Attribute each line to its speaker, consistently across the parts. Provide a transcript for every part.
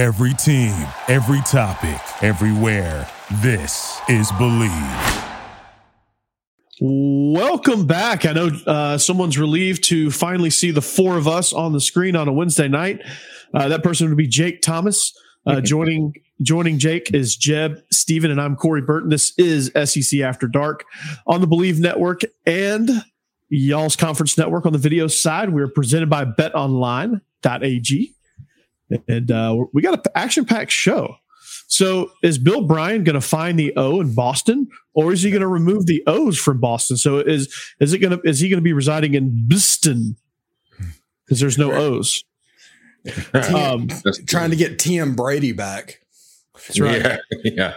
Speaker 1: Every team, every topic, everywhere. This is Believe.
Speaker 2: Welcome back. I know uh, someone's relieved to finally see the four of us on the screen on a Wednesday night. Uh, that person would be Jake Thomas. Uh, joining joining Jake is Jeb Steven, and I'm Corey Burton. This is SEC After Dark on the Believe Network and y'all's conference network on the video side. We're presented by BetOnline.ag, and uh, we got an action packed show. So is Bill Bryan going to find the O in Boston, or is he going to remove the O's from Boston? So is is it going to is he going to be residing in Boston because there's no O's?
Speaker 3: Um, trying to get Tom Brady back.
Speaker 2: That's right.
Speaker 4: Yeah, yeah.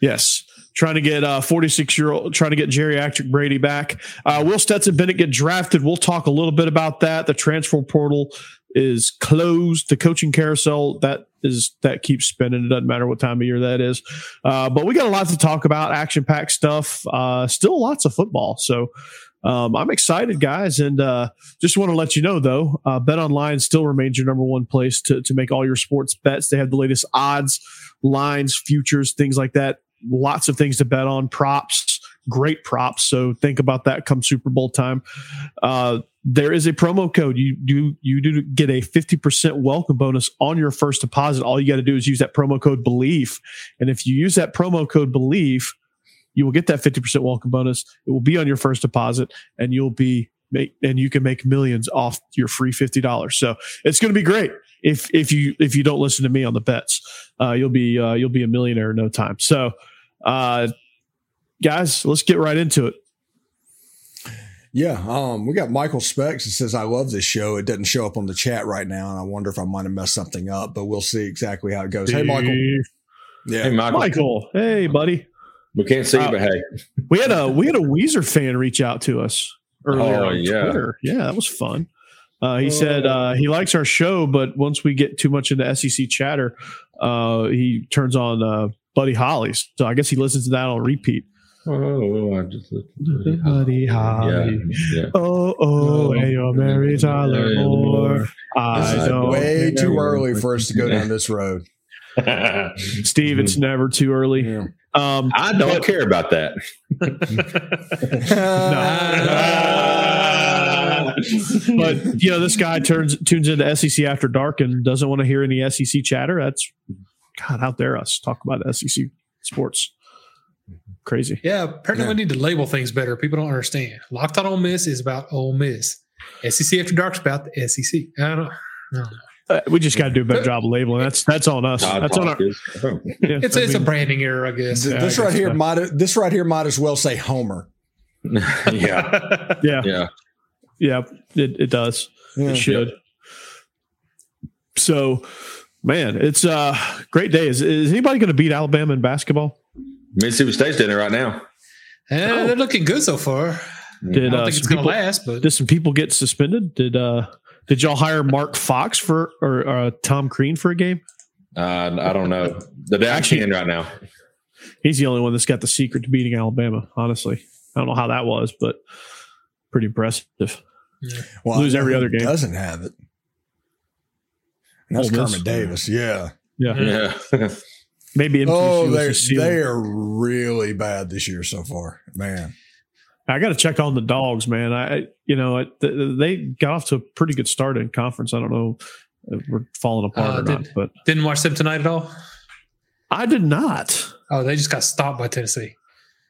Speaker 2: Yes. Trying to get uh 46 year old, trying to get geriatric Brady back. Uh, will Stetson Bennett get drafted? We'll talk a little bit about that. The transfer portal is closed. The coaching carousel that is that keeps spinning. It doesn't matter what time of year that is. Uh, but we got a lot to talk about. Action packed stuff. Uh, still lots of football. So um, I'm excited, guys, and uh, just want to let you know though, uh, Bet Online still remains your number one place to to make all your sports bets. They have the latest odds, lines, futures, things like that. Lots of things to bet on, props, great props. So think about that come Super Bowl time. Uh, there is a promo code. You do you do get a 50% welcome bonus on your first deposit. All you got to do is use that promo code believe. And if you use that promo code believe, you will get that 50% welcome bonus. It will be on your first deposit and you'll be make and you can make millions off your free $50. So it's going to be great. If if you if you don't listen to me on the bets, uh, you'll be uh, you'll be a millionaire in no time. So uh, guys, let's get right into it.
Speaker 3: Yeah, um, we got Michael Specs that says, I love this show. It doesn't show up on the chat right now, and I wonder if I might have messed something up, but we'll see exactly how it goes. Hey, Michael. Yeah.
Speaker 4: Hey, Michael.
Speaker 2: Michael. Hey, buddy.
Speaker 4: We can't see,
Speaker 2: Uh,
Speaker 4: but hey,
Speaker 2: We had a we had a Weezer fan reach out to us earlier
Speaker 4: Oh,
Speaker 2: on
Speaker 4: yeah.
Speaker 2: Twitter. Yeah, that was fun. Uh, he said uh, he likes our show, but once we get too much into SEC chatter, uh, he turns on uh, Buddy Holly's. So I guess he listens to that on repeat.
Speaker 4: Oh, I just
Speaker 2: Buddy
Speaker 4: yeah,
Speaker 2: Holly.
Speaker 4: yeah.
Speaker 2: Oh, oh, hey, you're Mary Tyler Moore.
Speaker 3: This
Speaker 2: I
Speaker 3: is
Speaker 2: don't.
Speaker 3: way too early for us to go down this road.
Speaker 2: Steve, it's never too early.
Speaker 3: Yeah.
Speaker 2: Um,
Speaker 4: I don't care about that.
Speaker 2: but you know, this guy turns tunes into SEC after dark and doesn't want to hear any SEC chatter. That's God, how dare us talk about SEC sports? Crazy.
Speaker 5: Yeah, apparently
Speaker 3: Yeah.
Speaker 5: we need to label things better. People don't understand. Locked on Ole Miss is about Ole Miss. SEC After Dark's about the SEC. I don't, I don't know.
Speaker 2: Uh, we just got to do a better job of labeling. That's that's on us.
Speaker 4: Todd
Speaker 2: That's on our.
Speaker 4: Oh.
Speaker 2: Yeah,
Speaker 5: It's
Speaker 2: I
Speaker 5: it's a branding error, I guess.
Speaker 3: Th-
Speaker 2: Yeah,
Speaker 3: this
Speaker 2: I
Speaker 3: right
Speaker 2: guess
Speaker 3: here
Speaker 2: so.
Speaker 3: might this right here might as well say Homer.
Speaker 4: yeah,
Speaker 2: yeah,
Speaker 4: yeah.
Speaker 2: yeah. It it does.
Speaker 3: Yeah.
Speaker 2: It should. So, man, it's a great day. Is is anybody going to beat Alabama in basketball?
Speaker 4: Mississippi State's doing it right now.
Speaker 5: Eh, They're looking good so far.
Speaker 2: Did
Speaker 5: I don't
Speaker 2: uh,
Speaker 5: think it's
Speaker 2: some
Speaker 5: going to
Speaker 2: people-
Speaker 5: last, but
Speaker 2: Did some people get suspended? Did uh did y'all hire Mark Fox for or uh, Tom Crean for a game?
Speaker 4: Uh, I don't know. The down
Speaker 2: Actually-
Speaker 4: can right now.
Speaker 2: He's the only one that's got the secret to beating Alabama. Honestly, I don't know how that was, but pretty impressive.
Speaker 3: Well,
Speaker 2: Lose every other game.
Speaker 3: Doesn't have it. And that's
Speaker 2: Ole
Speaker 3: Kermit Davis. Yeah.
Speaker 2: Yeah,
Speaker 4: Yeah.
Speaker 2: maybe. MTSU
Speaker 3: Oh,
Speaker 2: was
Speaker 3: they
Speaker 2: the ceiling.
Speaker 3: they are really bad this year so far, man.
Speaker 2: I got to check on the dogs, man. I you know it, th- they got off to a pretty good start in conference. I don't know if we're falling apart
Speaker 5: Uh,
Speaker 2: or not,
Speaker 5: did-
Speaker 2: but
Speaker 5: didn't watch them tonight at all.
Speaker 2: I did not.
Speaker 5: Oh, they just got stopped by Tennessee.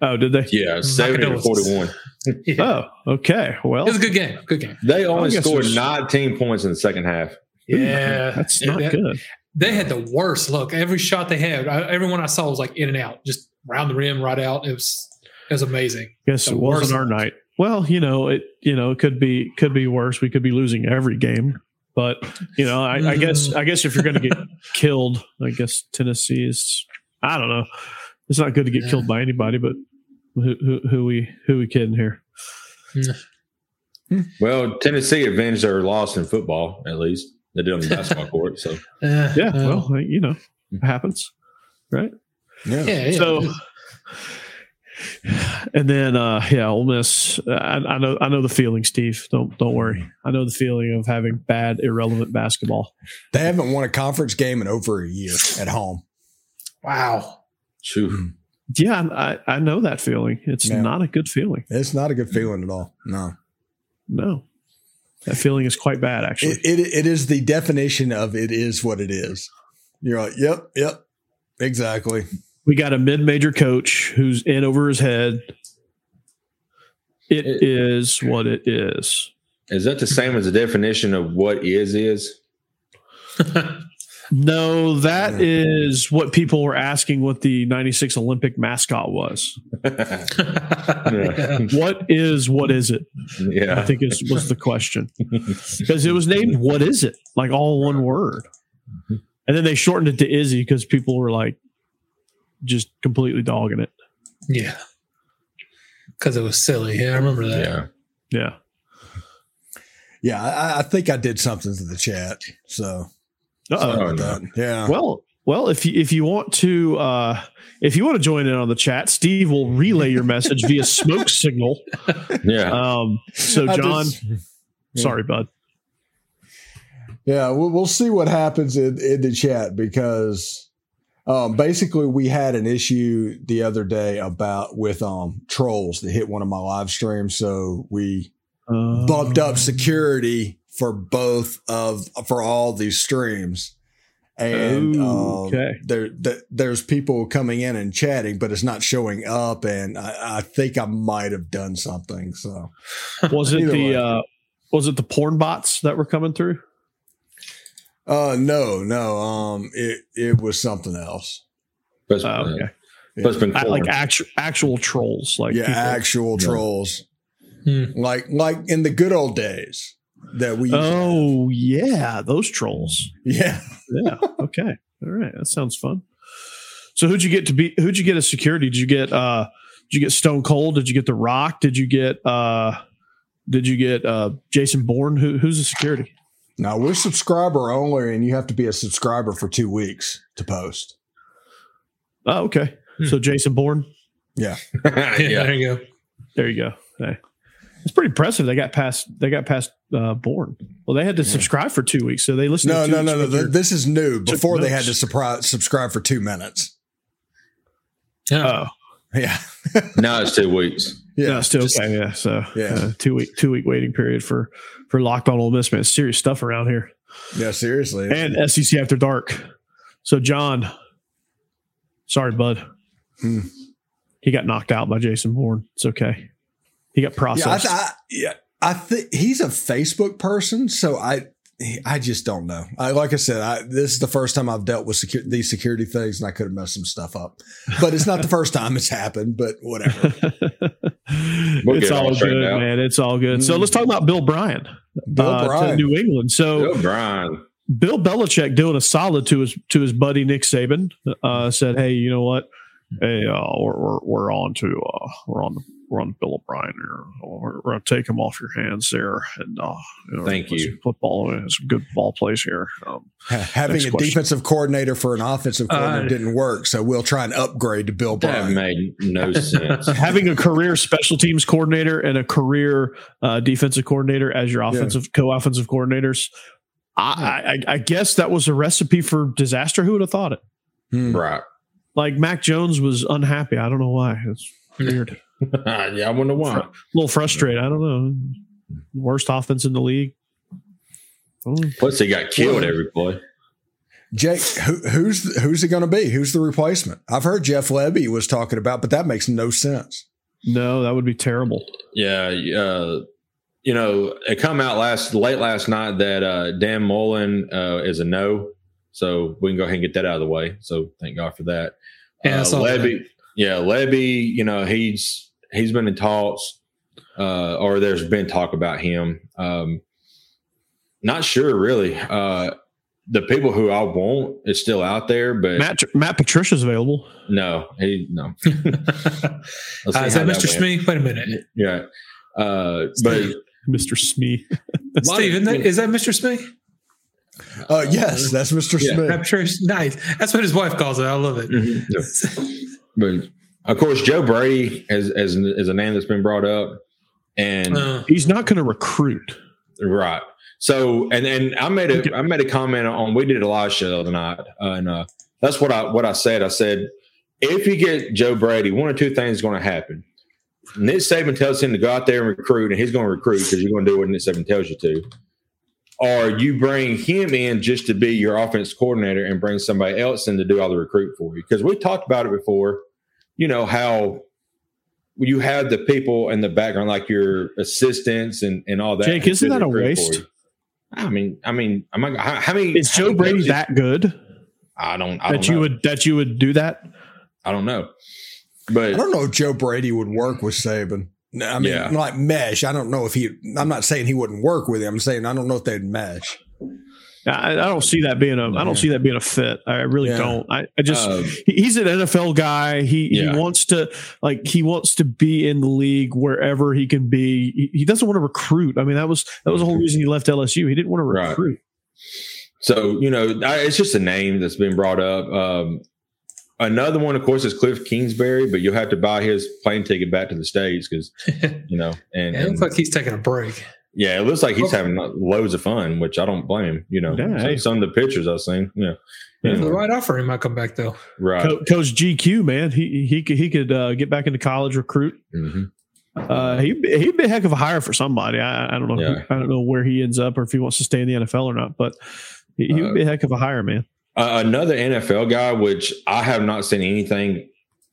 Speaker 2: Oh, did they?
Speaker 4: Yeah, 70 to
Speaker 5: condolences.
Speaker 4: 41.
Speaker 5: Yeah.
Speaker 2: Oh, okay. Well,
Speaker 5: it was a good game. Good game.
Speaker 4: They only scored 19 points in the second half.
Speaker 5: Yeah,
Speaker 2: that's not
Speaker 5: Yeah.
Speaker 2: good.
Speaker 5: They had the worst look. Every shot they had, I, everyone I saw was like in and out, just round the rim, right out. It was it was amazing.
Speaker 2: Guess
Speaker 5: The
Speaker 2: it wasn't
Speaker 5: worst.
Speaker 2: our night. Well, you know, it you know, it could be could be worse. We could be losing every game. But, you know, I, I guess mm. I guess if you're gonna get killed, I guess Tennessee is I don't know. It's not good to get
Speaker 5: Yeah.
Speaker 2: killed by anybody, but who, who who we who we kidding here? Mm.
Speaker 4: Well, Tennessee avenged their loss in football, at least. They did on the basketball court. So,
Speaker 5: Uh,
Speaker 2: Yeah,
Speaker 5: uh,
Speaker 2: well, you know, it happens. Right?
Speaker 3: Yeah.
Speaker 5: yeah, yeah.
Speaker 2: So And then, uh, yeah, Ole Miss. I, I know, I know the feeling, Steve. Don't don't worry. I know the feeling of having bad, irrelevant basketball.
Speaker 3: They haven't won a conference game in over a year at home.
Speaker 5: Wow.
Speaker 4: Shoo.
Speaker 2: Yeah, I, I know that feeling. It's
Speaker 3: Yeah.
Speaker 2: not a good feeling.
Speaker 3: It's not a good feeling at all. No.
Speaker 2: No, that feeling is quite bad, actually.
Speaker 3: It, it, it is the definition of it is what it is. You're like, yep, yep, exactly.
Speaker 2: we got a mid-major coach who's in over his head. It
Speaker 4: It-
Speaker 2: is what it is.
Speaker 4: Is that the same as the definition of what is is?
Speaker 2: No, that is what people were asking what the 96 Olympic mascot was.
Speaker 5: Yeah.
Speaker 2: What is what is it? I think is was the question. Because it was named what is it? Like all one word. And then they shortened it to Izzy because people were like just completely dogging it.
Speaker 5: Yeah. Because it was silly. Yeah, I remember that.
Speaker 4: Yeah.
Speaker 2: Yeah.
Speaker 3: Yeah, I, I think I did something to the chat. So
Speaker 2: Uh-oh.
Speaker 4: Oh, no.
Speaker 3: yeah.
Speaker 2: Well, well, if you if you want to uh if you want to join in on the chat, Steve will relay your message via smoke signal.
Speaker 4: Yeah.
Speaker 2: Um so John,
Speaker 3: just-
Speaker 2: sorry, bud.
Speaker 3: Yeah, we'll, we'll see what happens in, in the chat because um, basically we had an issue the other day about with um, trolls that hit one of my live streams. So we
Speaker 2: Uh,
Speaker 3: bumped up security for both of for all these streams. And
Speaker 2: Ooh,
Speaker 3: um,
Speaker 2: okay.
Speaker 3: there, there, there's people coming in and chatting, but it's not showing up. And I, I think I might have done something. So
Speaker 2: was it the
Speaker 3: way.
Speaker 2: uh was it the porn bots that were coming through?
Speaker 3: uh, no, no, um, it it was something else.
Speaker 4: But,
Speaker 2: Oh, okay.
Speaker 4: but it's been
Speaker 2: I- like actual actual trolls, like
Speaker 3: yeah,
Speaker 2: people-
Speaker 3: actual
Speaker 4: Yeah.
Speaker 3: trolls,
Speaker 5: Hmm.
Speaker 3: like like in the good old days that we.
Speaker 2: Oh yeah, those trolls.
Speaker 3: yeah.
Speaker 2: Yeah. Okay. All right. That sounds fun. So who'd you get to be? Who'd you get as security? Did you get? uh Did you get Stone Cold? Did you get The Rock? Did you get? uh Did you get uh Jason Bourne? Who, who's the security?
Speaker 3: Now we're subscriber only, and you have to be a subscriber for two weeks to post.
Speaker 2: Oh, okay.
Speaker 5: Hmm.
Speaker 2: So Jason Bourne.
Speaker 5: Yeah,
Speaker 4: yeah.
Speaker 5: there you go.
Speaker 2: There you go. Hey. It's pretty impressive. They got past. They got past uh, Bourne. Well, they had to subscribe for two weeks, so they listened.
Speaker 3: No,
Speaker 2: to
Speaker 3: no,
Speaker 2: two
Speaker 3: no, no.
Speaker 2: weeks
Speaker 3: th- This is new. Before they had to surpri- subscribe for two minutes.
Speaker 2: Oh,
Speaker 3: Yeah.
Speaker 4: now it's two weeks.
Speaker 3: Yeah.
Speaker 2: no, still
Speaker 5: just-
Speaker 2: okay. Yeah, so
Speaker 3: Yeah.
Speaker 2: uh, two week two week waiting period for for locked on Ole Miss. Man, serious stuff around here.
Speaker 3: Yeah. Seriously.
Speaker 2: and SEC After Dark. So, John, sorry, bud.
Speaker 3: Hmm.
Speaker 2: He got knocked out by Jason Bourne. It's okay. He got
Speaker 3: yeah. I,
Speaker 2: processed.
Speaker 3: th- I, yeah. I think he's a Facebook person, so I. I just don't know. I, like I said, I, this is the first time I've dealt with secu- these security things, and I could have messed some stuff up. But it's not the first time it's happened. But whatever.
Speaker 4: We'll
Speaker 2: it's
Speaker 4: get it all
Speaker 2: all good,
Speaker 4: out.
Speaker 2: man. It's all good. So let's talk about Bill Bryan,
Speaker 3: Bill
Speaker 2: uh, to
Speaker 3: Bryan.
Speaker 2: New England. So
Speaker 4: Bill Brian.
Speaker 2: Bill Belichick doing a solid to his to his buddy Nick Saban. Uh, said, "Hey, you know what? Hey, uh, we're, we're we're on to uh, we're on we're on Bill O'Brien or, We're, we're gonna take him off your hands there, and uh, you know,
Speaker 4: Thank you.
Speaker 2: Football, uh, some good ball plays here. Um,
Speaker 3: Having a
Speaker 2: question.
Speaker 3: defensive coordinator for an offensive coordinator
Speaker 5: Uh,
Speaker 3: didn't work, so we'll try and upgrade to Bill
Speaker 4: That
Speaker 3: Bryan.
Speaker 4: made no sense.
Speaker 2: having a career special teams coordinator and a career uh, defensive coordinator as your offensive co-offensive coordinators. I, I, I guess that was a recipe for disaster. Who would have thought it?
Speaker 3: Hmm.
Speaker 4: right.
Speaker 2: Like Mac Jones was unhappy. I don't know why. It's weird.
Speaker 4: yeah, I wonder why.
Speaker 2: a little frustrated. I don't know. Worst offense in the league. Oh,
Speaker 4: Plus, he got killed every play.
Speaker 3: Jake, who, who's who's it going to be? Who's the replacement? I've heard Jeff Lebby was talking about, but that makes no sense.
Speaker 2: no, that would be terrible.
Speaker 4: Yeah, uh, you know, it come out last late last night that uh, Dan Mullen uh, is a no, so we can go ahead and get that out of the way. So thank God for that.
Speaker 5: Yeah, I
Speaker 4: uh,
Speaker 5: saw that.
Speaker 4: Yeah, Levy. You know, he's he's been in talks, uh, or there's been talk about him. Um, not sure really. Uh, the people who I want is still out there, but
Speaker 2: Matt Matt Patricia's available.
Speaker 4: no, he no.
Speaker 5: Uh, is that Mr.
Speaker 4: went.
Speaker 5: Smee? Wait a minute.
Speaker 4: Yeah, uh, but
Speaker 2: Mr. Smee.
Speaker 5: Steve, isn't that, is that Mr. Smee?
Speaker 3: Uh, yes, that's Mr.
Speaker 4: Yeah.
Speaker 3: Smith.
Speaker 5: Sure nice. That's what his wife calls it. I love it.
Speaker 4: Mhm. but Of course, Joe Brady as as is a name that's been brought up, and
Speaker 5: Uh,
Speaker 2: He's not going to recruit.
Speaker 4: right. So and and I made a I made a comment on we did a live show the other night, uh, and uh, that's what I what I said. I said if you get Joe Brady, one or two things is going to happen. Nick Saban tells him to go out there and recruit, and he's going to recruit because you're going to do what Nick Saban tells you to. Or you bring him in just to be your offense coordinator and bring somebody else in to do all the recruit for you. Because we talked about it before, you know, how you have the people in the background, like your assistants and, and all that.
Speaker 2: Jake,
Speaker 4: who
Speaker 2: isn't that a waste?
Speaker 4: I mean, I mean, am I, how, how many
Speaker 2: Is
Speaker 4: how
Speaker 2: Joe
Speaker 4: many
Speaker 2: Brady
Speaker 4: coaches-
Speaker 2: that good
Speaker 4: I don't. I
Speaker 2: that
Speaker 4: don't
Speaker 2: you
Speaker 4: know.
Speaker 2: would that you would do that?
Speaker 4: I don't know. But
Speaker 3: I don't know if Joe Brady would work with Saban. I mean,
Speaker 4: Yeah.
Speaker 3: like mesh. I don't know if he. I'm not saying he wouldn't work with him. I'm saying I don't know if they'd mesh.
Speaker 2: I, I don't see that being a. I don't see that being a fit. I really
Speaker 3: Yeah.
Speaker 2: don't. I, I just
Speaker 4: um,
Speaker 2: he's an NFL guy. He
Speaker 4: Yeah.
Speaker 2: he wants to like he wants to be in the league wherever he can be. He, he doesn't want to recruit. I mean that was that was the whole reason he left LSU. He didn't want to
Speaker 4: Right.
Speaker 2: recruit.
Speaker 4: So you know, I, it's just a name that's been brought up. Um, another one, of course, is Cliff Kingsbury, but you'll have to buy his plane ticket back to the states because you know, and,
Speaker 5: it looks
Speaker 4: and
Speaker 5: like he's taking a break.
Speaker 4: Yeah, it looks like he's having loads of fun, which I don't blame him. You know,
Speaker 2: Yeah, hey.
Speaker 4: some of the pictures I've seen, yeah,
Speaker 5: For the
Speaker 4: Anyway,
Speaker 5: right offer, he might come back though.
Speaker 4: right.
Speaker 2: Co- Coach GQ man, he he could he could uh, get back into college recruit.
Speaker 4: Mhm.
Speaker 2: Uh, he'd be, he'd be a heck of a hire for somebody. I, I don't know. who- I don't know where he ends up or if he wants to stay in the NFL or not. But he, he would be a heck of a hire, man.
Speaker 4: Uh, another NFL guy, which I have not seen anything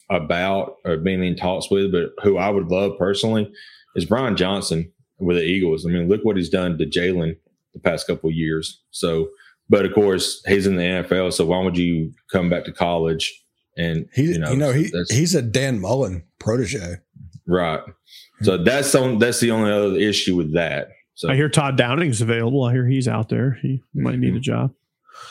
Speaker 4: about or been in talks with, but who I would love personally is Brian Johnson with the Eagles. I mean, look what he's done to Jalen the past couple of years. So, but of course, he's in the NFL. So why would you come back to college? And
Speaker 3: He,
Speaker 4: you know,
Speaker 3: you know, he he's a Dan Mullen protege.
Speaker 4: right. So that's on that's the only other issue with that. So
Speaker 2: I hear Todd Downing's available. I hear he's out there. He might need a job.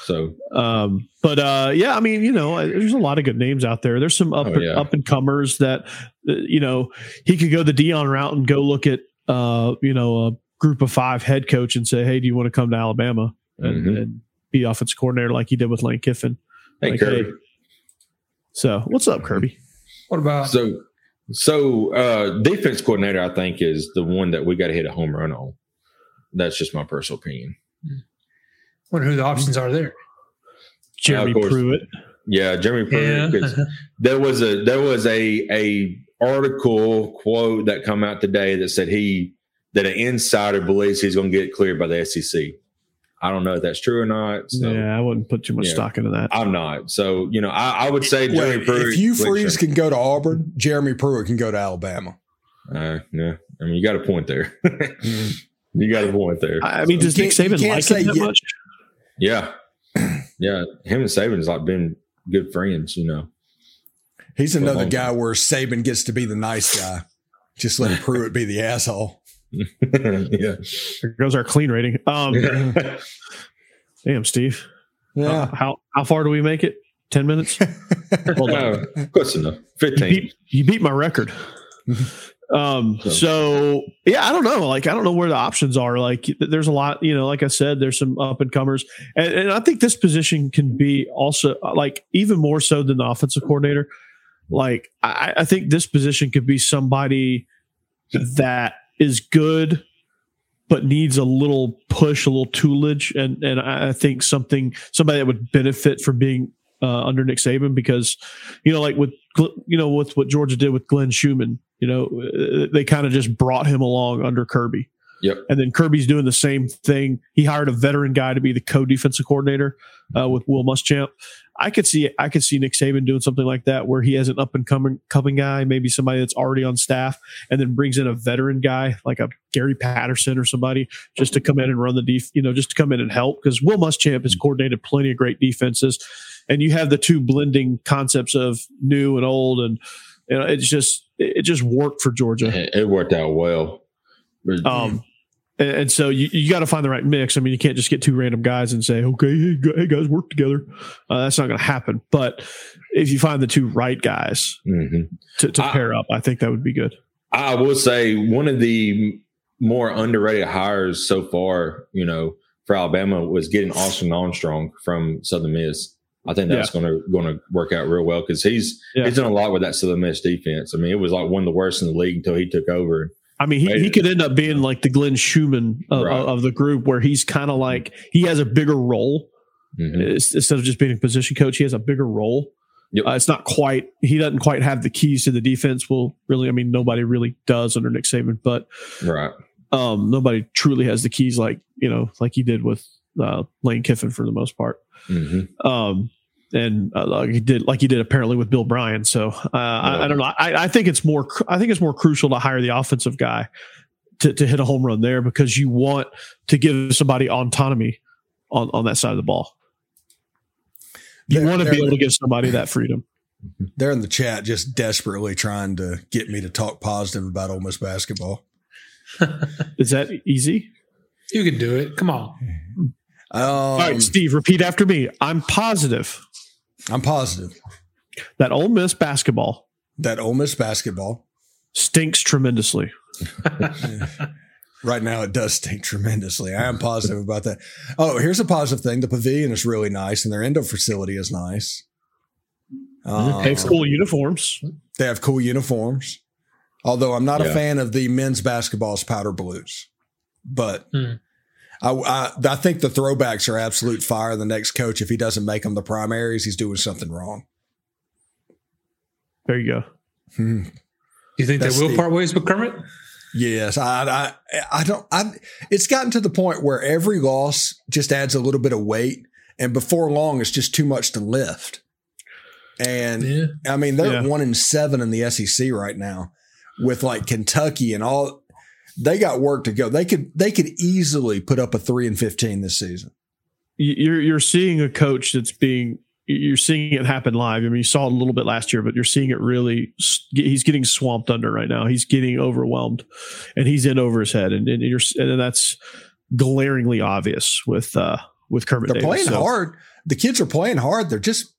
Speaker 4: so
Speaker 2: Um, but uh, yeah, I mean, you know, there's a lot of good names out there. There's some up
Speaker 4: Oh, yeah.
Speaker 2: up and comers that uh, you know he could go the Dion route and go look at uh, you know a group of five head coach and say, hey, do you want to come to Alabama and,
Speaker 4: Mhm.
Speaker 2: and be offensive coordinator like he did with Lane Kiffin?
Speaker 4: hey
Speaker 2: Like,
Speaker 4: Kirby.
Speaker 2: hey. So what's up, Kirby?
Speaker 5: What about
Speaker 4: So so uh defense coordinator, I think, is the one that we got to hit a home run on. That's just my personal opinion.
Speaker 5: wonder who the options are there?
Speaker 2: Jeremy
Speaker 4: of course.
Speaker 2: Pruitt.
Speaker 4: Yeah, Jeremy
Speaker 5: Yeah.
Speaker 4: There was a there was a a article quote that come out today that said he that an insider believes he's going to get cleared by the SEC. I don't know if that's true or not. So
Speaker 2: yeah, I wouldn't put too much
Speaker 4: Yeah.
Speaker 2: stock into that.
Speaker 4: I'm not. So you know, I, I would say Jeremy Pruitt.
Speaker 3: if
Speaker 4: Hugh
Speaker 3: Freeze
Speaker 4: sure.
Speaker 3: can go to Auburn, Jeremy Pruitt can go to Alabama.
Speaker 4: uh, yeah, I mean, you got a point there. you got a point there.
Speaker 2: I I mean,
Speaker 3: You
Speaker 2: does Nick
Speaker 3: can't-
Speaker 2: Saban like him that
Speaker 3: yeah.
Speaker 2: much?
Speaker 4: Yeah, yeah. Him and Saban's like been good friends. You know.
Speaker 3: He's another
Speaker 4: long
Speaker 3: guy where Saban gets to be the nice guy. Just let Pruitt be the asshole.
Speaker 4: yeah.
Speaker 2: There goes our clean rating. Um, damn, Steve.
Speaker 3: Yeah.
Speaker 2: Uh, how how far do we make it? Ten minutes. Hold on.
Speaker 4: Close enough.
Speaker 2: You
Speaker 4: Fifteen.
Speaker 2: beat, you beat my record. Um.
Speaker 4: So-
Speaker 2: So yeah, I don't know. Like I don't know where the options are. Like there's a lot. You know, like I said, there's some up and comers, and, and I think this position can be also like even more so than the offensive coordinator. Like I, I think this position could be somebody that is good, but needs a little push, a little toolage, and and I think something somebody that would benefit from being uh, under Nick Saban because you know like with you know with what Georgia did with Glenn Schumann, you know uh, they kind of just brought him along under Kirby.
Speaker 4: Yep.
Speaker 2: And then Kirby's doing the same thing. He hired a veteran guy to be the co-defensive coordinator uh, with Will Muschamp. I could see I could see Nick Saban doing something like that where he has an up and coming coming guy, maybe somebody that's already on staff, and then brings in a veteran guy like a Gary Patterson or somebody just to come in and run the def, you know, just to come in and help because Will Muschamp has coordinated plenty of great defenses, and you have the two blending concepts of new and old, and you know, it's just it just worked for Georgia.
Speaker 4: It, worked out well.
Speaker 2: Um, and, and so you, you got to find the right mix. I mean, you can't just get two random guys and say, okay, hey, hey guys, work together. Uh, that's not going to happen. But if you find the two right guys
Speaker 4: mhm.
Speaker 2: to, to
Speaker 4: I-
Speaker 2: pair up, I think that would be good.
Speaker 4: I will say one of the more underrated hires so far, you know, for Alabama was getting Austin Armstrong from Southern Miss. I think that's going to going to work out real well because he's
Speaker 2: Yeah.
Speaker 4: he's done a lot with that Southern Miss defense. I mean, it was like one of the worst in the league until he took over.
Speaker 2: I mean, he, he could end up being like the Glenn Schumann of,
Speaker 4: Right.
Speaker 2: of the group, where he's kind of like he has a bigger role
Speaker 4: Mhm.
Speaker 2: Instead of just being a position coach. He has a bigger role.
Speaker 4: Yep.
Speaker 2: Uh, it's not quite. He doesn't quite have the keys to the defense. Well, really, I mean, nobody really does under Nick Saban, but
Speaker 4: Right.
Speaker 2: um, nobody truly has the keys like you know, like he did with uh, Lane Kiffin for the most part.
Speaker 4: hmm
Speaker 2: um, and uh, like he did, like he did apparently with Bill Bryan. So uh, I, I don't know. I, I think it's more. I think it's more crucial to hire the offensive guy to, to hit a home run there because you want to give somebody autonomy on on that side of the ball. You
Speaker 3: They're-
Speaker 2: want to be able to give somebody that freedom.
Speaker 3: They're in the chat just desperately trying to get me to talk positive about Ole Miss basketball.
Speaker 2: Is that easy?
Speaker 5: You can do it. Come on.
Speaker 3: Um,
Speaker 2: All right, Steve, repeat after me. I'm positive
Speaker 3: I'm positive
Speaker 2: that Ole Miss basketball
Speaker 3: that Ole Miss basketball
Speaker 2: stinks tremendously.
Speaker 3: right now it does stink tremendously. I am positive about that. Oh, here's a positive thing: the pavilion is really nice, and their indoor facility is nice. Um,
Speaker 2: have cool uniforms.
Speaker 3: They have cool uniforms. Although I'm not a fan of the men's basketball's powder blues, but
Speaker 5: Hmm.
Speaker 3: I, I I think the throwbacks are absolute fire. The next coach, if he doesn't make them the primaries, he's doing something wrong.
Speaker 2: There you go.
Speaker 3: Hmm.
Speaker 5: You think
Speaker 3: That's
Speaker 5: they will
Speaker 3: the-
Speaker 5: part ways with Kermit?
Speaker 3: Yes, I, I I don't. I it's gotten to the point where every loss just adds a little bit of weight, and before long, it's just too much to lift. And
Speaker 5: Yeah.
Speaker 3: I mean, they're
Speaker 2: Yeah.
Speaker 3: one in seven in the SEC right now, with like Kentucky and all. They got work to go. They could they could easily put up a three and fifteen this season.
Speaker 2: you- you're you're seeing a coach that's being you're seeing it happen live. I mean, you saw it a little bit last year, but you're seeing it really. He's getting swamped under right now. He's getting overwhelmed, and he's in over his head, and, and you're and that's glaringly obvious with uh with Kermit.
Speaker 3: They're
Speaker 2: Davis.
Speaker 3: playing
Speaker 2: So
Speaker 3: hard. The kids are playing hard. They're just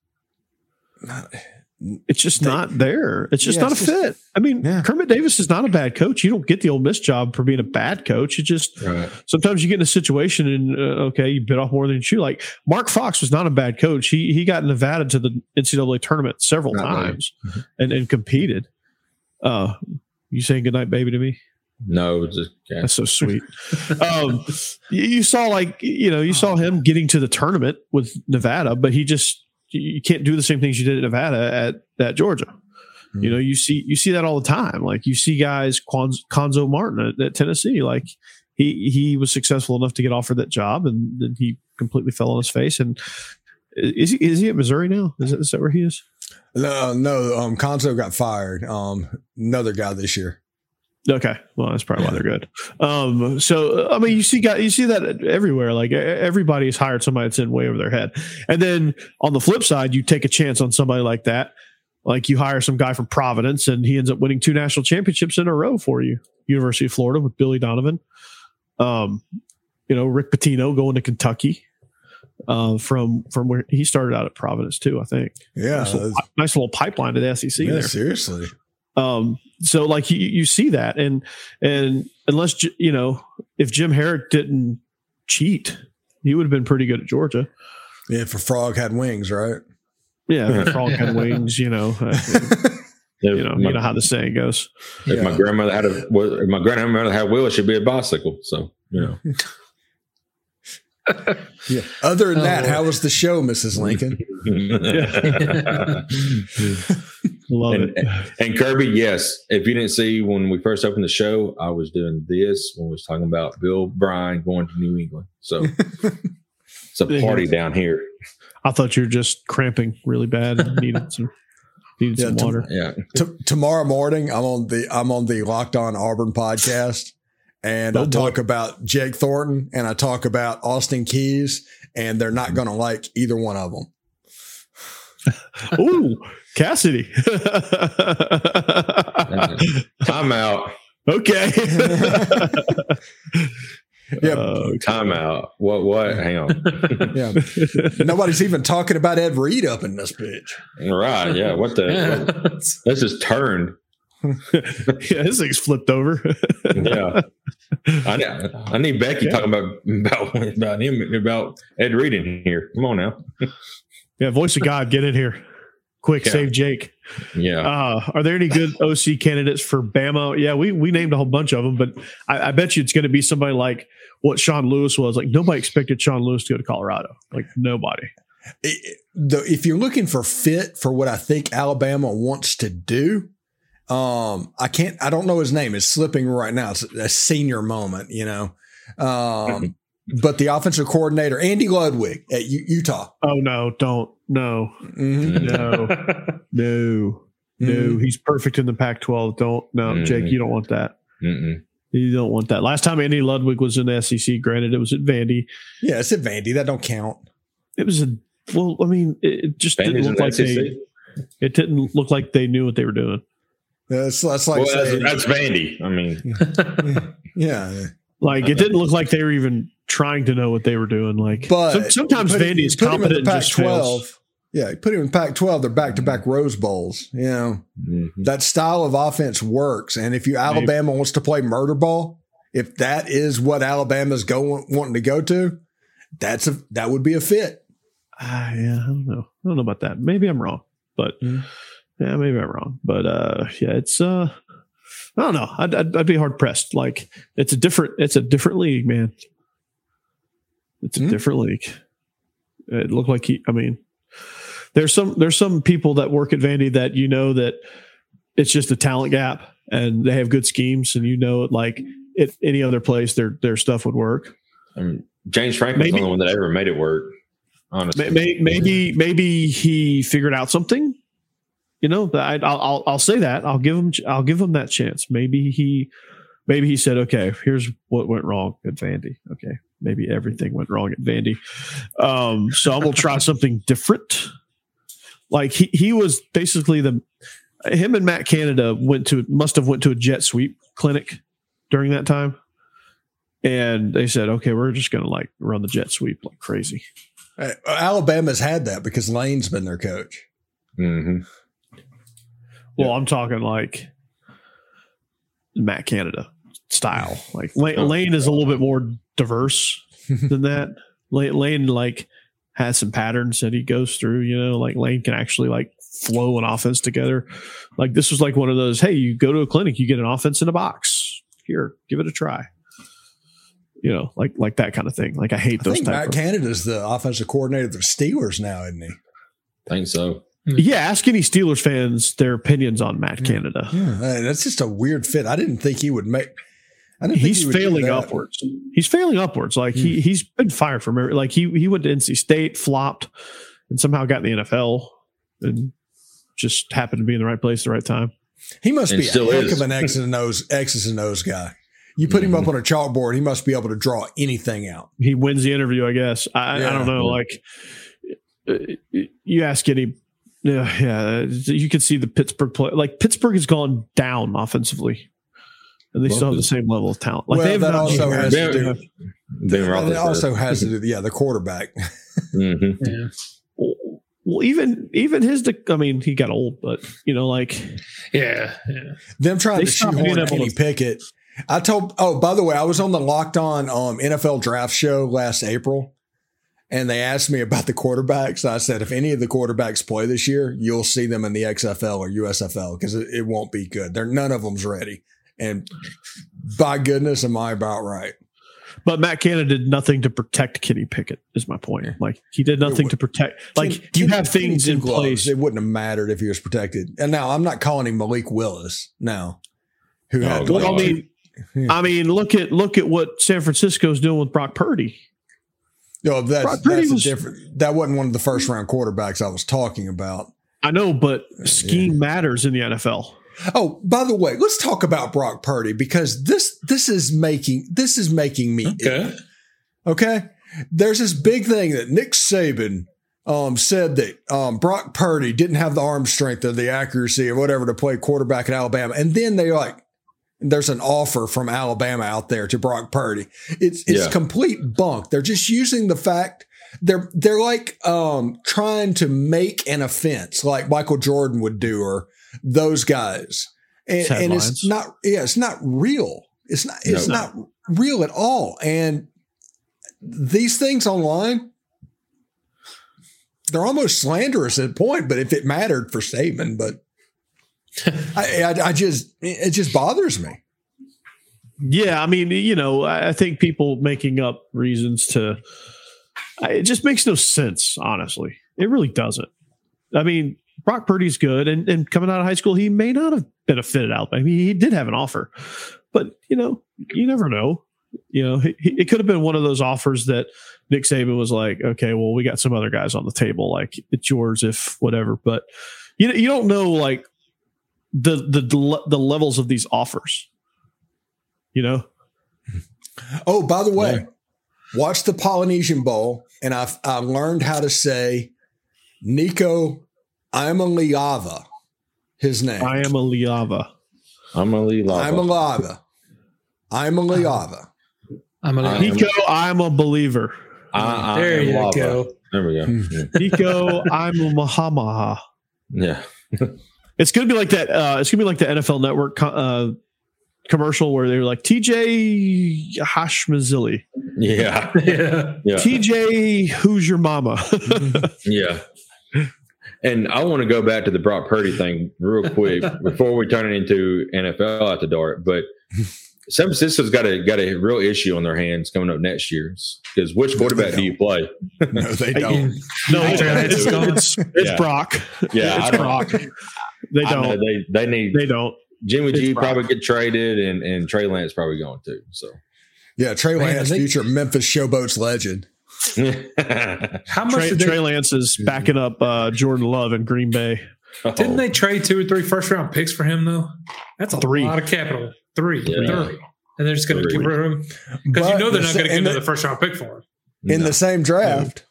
Speaker 2: It's just
Speaker 3: They-
Speaker 2: not there. It's just
Speaker 3: Yeah,
Speaker 2: not
Speaker 3: it's
Speaker 2: a
Speaker 3: just-
Speaker 2: fit. I mean,
Speaker 3: Yeah.
Speaker 2: Kermit Davis is not a bad coach. You don't get the Ole Miss job for being a bad coach. It just
Speaker 4: Right.
Speaker 2: sometimes you get in a situation and uh, okay, you bit off more than you chew. Like Mark Fox was not a bad coach. He he got Nevada to the NCAA tournament several
Speaker 4: Not bad.
Speaker 2: times and, and competed. Uh, you saying goodnight, baby, to me?
Speaker 4: No, just yeah.
Speaker 2: That's so sweet. um, you, you saw like you know you saw him getting to the tournament with Nevada, but he just you can't do the same things you did at Nevada at at Georgia. You know, you see you see that all the time. Like you see guys, Cuonzo Martin at, at Tennessee, like he he was successful enough to get offered that job, and then he completely fell on his face. And is he is he at Missouri now? Is that, is that where he is?
Speaker 3: no no. Um, Conzo got fired. Um, another guy this year.
Speaker 2: Okay, well that's probably why they're good. Um, so I mean, you see, you see that everywhere. Like everybody has hired somebody that's in way over their head, and then on the flip side, you take a chance on somebody like that. Like you hire some guy from Providence, and he ends up winning two national championships in a row for you. University of Florida with Billy Donovan. Um, you know, Rick Pitino going to Kentucky. Uh, from from where he started out at Providence too, I think.
Speaker 3: Yeah,
Speaker 2: Nice little, nice little pipeline to the SEC
Speaker 3: yeah,
Speaker 2: there.
Speaker 3: seriously.
Speaker 2: Um, so like you, you see that, and and unless you know if Jim Harrick didn't cheat, he would have been pretty good at Georgia.
Speaker 3: Yeah, if a frog had wings, right?
Speaker 2: Yeah, if a frog had wings. You know, uh, you know,
Speaker 4: my,
Speaker 2: you know how the saying goes.
Speaker 4: if my grandmother had a well, if my grandmother had a wheel, it should be a bicycle. So you know,
Speaker 3: Yeah. Other than oh, that,
Speaker 5: Oh.
Speaker 3: how was the show, Mrs. Lincoln?
Speaker 2: Love
Speaker 4: and,
Speaker 2: it.
Speaker 4: and Kirby, yes. If you didn't see when we first opened the show, I was doing this when we was talking about Bill Bryan going to New England. So it's a party down here.
Speaker 2: I thought you were just cramping really bad and needed some needed
Speaker 3: Yeah,
Speaker 2: some
Speaker 3: to-
Speaker 2: water.
Speaker 4: Yeah.
Speaker 3: T- tomorrow morning, I'm on the I'm on the Locked On Auburn podcast, and I talk about Jake Thornton and I talk about Austin Keys, and they're not going to like either one of them.
Speaker 2: Ooh, Cassidy.
Speaker 4: Time out.
Speaker 2: okay.
Speaker 3: Yeah.
Speaker 2: Uh,
Speaker 4: Time out. What? What? Hang on.
Speaker 3: Yeah, nobody's even talking about Ed Reed up in this bitch.
Speaker 4: right. Yeah. What the?
Speaker 5: Yeah.
Speaker 4: This is turned.
Speaker 2: yeah, this thing's flipped over.
Speaker 4: Yeah. I, need- I need Becky
Speaker 2: Yeah.
Speaker 4: talking about about about him about Ed Reed in here. Come on now.
Speaker 2: Yeah, voice of God, get in here. Quick,
Speaker 4: Yeah.
Speaker 2: save Jake.
Speaker 4: Yeah.
Speaker 2: Uh, are there any good OC candidates for Bama? Yeah, we we named a whole bunch of them, but I, I bet you it's going to be somebody like what Sean Lewis was. Like nobody expected Sean Lewis to go to Colorado. Like nobody.
Speaker 3: It- the, if you're looking for fit for what I think Alabama wants to do, um, I can't. I don't know his name. It's slipping right now. It's a senior moment, you know. Um, but the offensive coordinator Andy Ludwig at U- Utah.
Speaker 2: Oh no, don't no
Speaker 3: Mhm.
Speaker 2: no no no.
Speaker 3: Mhm.
Speaker 2: He's perfect in the Pac-12. Don't no, Jake.
Speaker 4: Mhm.
Speaker 2: You don't want that.
Speaker 4: Mm-mm.
Speaker 2: You don't want that. Last time Andy Ludwig was in the SEC, granted it was at Vandy.
Speaker 3: Yeah, it's at Vandy. That don't count.
Speaker 2: It was a well. I mean, it, it just
Speaker 4: Vandy's
Speaker 2: didn't look like
Speaker 4: SEC?
Speaker 2: they. It didn't look like they knew what they were doing.
Speaker 3: That's, that's like
Speaker 4: Well, that's,
Speaker 3: saying,
Speaker 4: that's Vandy. I mean,
Speaker 3: yeah. yeah.
Speaker 2: Like it didn't look like they were even trying to know what they were doing. Like,
Speaker 3: But
Speaker 2: some- sometimes
Speaker 3: put-
Speaker 2: Vandy is
Speaker 3: put him in
Speaker 2: competent
Speaker 3: the
Speaker 2: and just.
Speaker 3: Pac-12. Yeah, put him in Pac-12. They're back-to-back Rose Bowls. You know
Speaker 4: mhm.
Speaker 3: that style of offense works, and if you Alabama wants to play murder ball, if that is what Alabama's going wanting to go to, that's a that would be a fit.
Speaker 2: Ah, yeah, I don't know. I don't know about that. Maybe I'm wrong, but
Speaker 3: Mm.
Speaker 2: Yeah, maybe I'm wrong. But uh, yeah, it's uh, I don't know. I'd, I'd, I'd be hard pressed. Like it's a different, it's a different league, man. It's a
Speaker 3: Mm.
Speaker 2: different league. It looked like he. I mean, there's some there's some people that work at Vandy that you know that it's just a talent gap, and they have good schemes, and you know, it like at any other place, their their stuff would work.
Speaker 4: I mean, James Franklin's
Speaker 2: Maybe-
Speaker 4: the only one that ever made it work. Honestly,
Speaker 2: May- may- Maybe maybe he figured out something. You know, but I, I'll I'll I'll say that I'll give him I'll give him that chance. Maybe he maybe he said, okay, here's what went wrong at Vandy. Okay, maybe everything went wrong at Vandy. Um, so I'm gonna try something different. Like he he was basically the him and Matt Canada went to must have went to a jet sweep clinic during that time. And they said, okay, we're just going to like run the jet sweep like crazy.
Speaker 3: Uh, Alabama's had that because Lane's been their coach.
Speaker 4: hmm
Speaker 2: Well, I'm talking like Matt Canada style. Like Lane. Lane is a little bit more diverse than that. Lane, Lane like has some patterns that he goes through. You know, like Lane can actually like flow an offense together. Like this was like one of those. Hey, you go to a clinic, you get an offense in a box. Here, give it a try. You know, like like that kind of thing. Like I hate
Speaker 3: I
Speaker 2: those
Speaker 3: think
Speaker 2: type
Speaker 3: Matt
Speaker 2: of.
Speaker 3: Canada's the offensive coordinator of the Steelers now, isn't he?
Speaker 4: I think so.
Speaker 2: Yeah, ask any Steelers fans their opinions on Matt Canada.
Speaker 3: Yeah, uh, that's just a weird fit. I didn't think he would make. I didn't think
Speaker 2: he's
Speaker 3: he
Speaker 2: failing
Speaker 3: that.
Speaker 2: upwards. He's failing upwards. Like he he's been fired from every, like he he went to NC State, flopped, and somehow got in the NFL, and just happened to be in the right place at the right time.
Speaker 3: He must
Speaker 4: And
Speaker 3: be a
Speaker 4: still
Speaker 3: heck
Speaker 4: is.
Speaker 3: of an X's and O's X's and O's guy. You put him
Speaker 2: Mm-hmm.
Speaker 3: up on a chalkboard, he must be able to draw anything out.
Speaker 2: He wins the interview, I guess. I, I don't know. Like uh, you ask any, yeah, yeah, you can see the Pittsburgh play. Like Pittsburgh has gone down offensively, and they
Speaker 4: Well,
Speaker 2: still have the same level of talent. Like
Speaker 3: Well,
Speaker 2: they've
Speaker 3: that
Speaker 2: not
Speaker 3: also has to do.
Speaker 4: Ben
Speaker 3: And it
Speaker 4: Roethlisberger.
Speaker 3: also has to do. Yeah, the quarterback.
Speaker 4: Mhm.
Speaker 5: Yeah.
Speaker 2: well, even even his. dec- I mean, he got old, but you know, like
Speaker 5: Yeah. yeah.
Speaker 3: Them trying
Speaker 2: They
Speaker 3: to
Speaker 2: stopped being
Speaker 3: shoehorn
Speaker 2: able
Speaker 3: Kenny
Speaker 2: to-
Speaker 3: Pickett. I told. Oh, by the way, I was on the Locked On um, NFL Draft Show last April, and they asked me about the quarterbacks. I said, if any of the quarterbacks play this year, you'll see them in the XFL or USFL because it, it won't be good. They're none of them's ready. And by goodness, am I about right?
Speaker 2: But Matt Canada did nothing to protect Kenny Pickett. Is my point. Like he did nothing to protect. Like
Speaker 3: Ken-
Speaker 2: you
Speaker 3: Kenny-
Speaker 2: have things in
Speaker 3: gloves.
Speaker 2: place.
Speaker 3: It wouldn't have mattered if he was protected. And now I'm not calling him Malik Willis now, who
Speaker 4: Oh,
Speaker 3: had
Speaker 4: God.
Speaker 2: Well, I
Speaker 3: like,
Speaker 2: mean, I mean, look at look at what San Francisco's doing with Brock Purdy.
Speaker 3: No, that's,
Speaker 2: Brock Purdy
Speaker 3: that's a
Speaker 2: was-
Speaker 3: different. That wasn't one of the first round quarterbacks I was talking about.
Speaker 2: I know, but scheme matters in the NFL.
Speaker 3: Oh, by the way, let's talk about Brock Purdy because this this is making this is making me
Speaker 5: Okay.
Speaker 3: ill. Okay. There's this big thing that Nick Saban um, said that um, Brock Purdy didn't have the arm strength or the accuracy or whatever to play quarterback at Alabama. And then they like, there's an offer from Alabama out there to Brock Purdy. It's it's
Speaker 4: Yeah.
Speaker 3: complete bunk. They're just using the fact they're they're like um, trying to make an offense like Michael Jordan would do or those guys. And, and it's not yeah, it's not real. It's not it's
Speaker 4: No.
Speaker 3: not real at all. And these things online, they're almost slanderous at point. But if it mattered for Saban, but I, I, I just it just bothers me.
Speaker 2: Yeah, I mean, you know, I think people making up reasons to it just makes no sense, honestly. It really doesn't. I mean, Brock Purdy's good, and, and coming out of high school, he may not have been a fit out. I mean, he did have an offer, but you know, you never know. You know, it could have been one of those offers that Nick Saban was like, okay, well, we got some other guys on the table, like it's yours if whatever. But you you don't know like the the the levels of these offers. You know,
Speaker 3: Oh, by the way, watch the Polynesian Bowl, and I I learned how to say Nico Iamaleava, his name.
Speaker 2: I am a Liava.
Speaker 4: I'm gonna leave. Lava.
Speaker 3: Imaliava. Imaliava. Uh-huh.
Speaker 5: I'm a
Speaker 4: I am- a
Speaker 2: Nico, I'm a believer.
Speaker 4: I, I
Speaker 5: there
Speaker 4: am
Speaker 5: you
Speaker 4: lava.
Speaker 5: go.
Speaker 4: There we go.
Speaker 3: Hmm.
Speaker 4: Yeah.
Speaker 2: Nico, I'm a Mahamaha.
Speaker 4: yeah.
Speaker 2: It's gonna be like that. Uh, it's gonna be like the NFL Network co- uh, commercial where they're like TJ Hashmazili,
Speaker 4: Yeah.
Speaker 5: Yeah.
Speaker 4: Yeah.
Speaker 2: TJ, who's your mama?
Speaker 4: Yeah. And I want to go back to the Brock Purdy thing real quick before we turn it into NFL After Dark. But San Francisco's got a got a real issue on their hands coming up next year because which quarterback do you play?
Speaker 3: No, they don't.
Speaker 2: no, it's, it's, it's, it's
Speaker 4: Yeah.
Speaker 2: Brock.
Speaker 4: Yeah,
Speaker 2: it's
Speaker 4: don't-
Speaker 2: Brock. They don't.
Speaker 4: they they need
Speaker 2: They don't.
Speaker 4: Jimmy
Speaker 2: it's
Speaker 4: G
Speaker 2: Brock.
Speaker 4: probably get traded and and Trey Lance probably going too. So
Speaker 3: Yeah, Trey
Speaker 5: Man,
Speaker 3: Lance,
Speaker 5: they-
Speaker 3: future Memphis Showboats legend.
Speaker 5: How much
Speaker 2: Trey,
Speaker 5: did they,
Speaker 2: Trey Lance is backing up uh, Jordan Love in Green Bay.
Speaker 5: didn't they trade two or three first round picks for him though? That's a
Speaker 2: Three.
Speaker 5: lot of capital. Three.
Speaker 4: Yeah.
Speaker 5: Three. And they're just going to
Speaker 4: Three.
Speaker 5: get rid of him because you know they're
Speaker 3: the
Speaker 5: not going to get
Speaker 3: in the-
Speaker 5: another first round pick for him.
Speaker 3: in
Speaker 4: No.
Speaker 3: the same draft,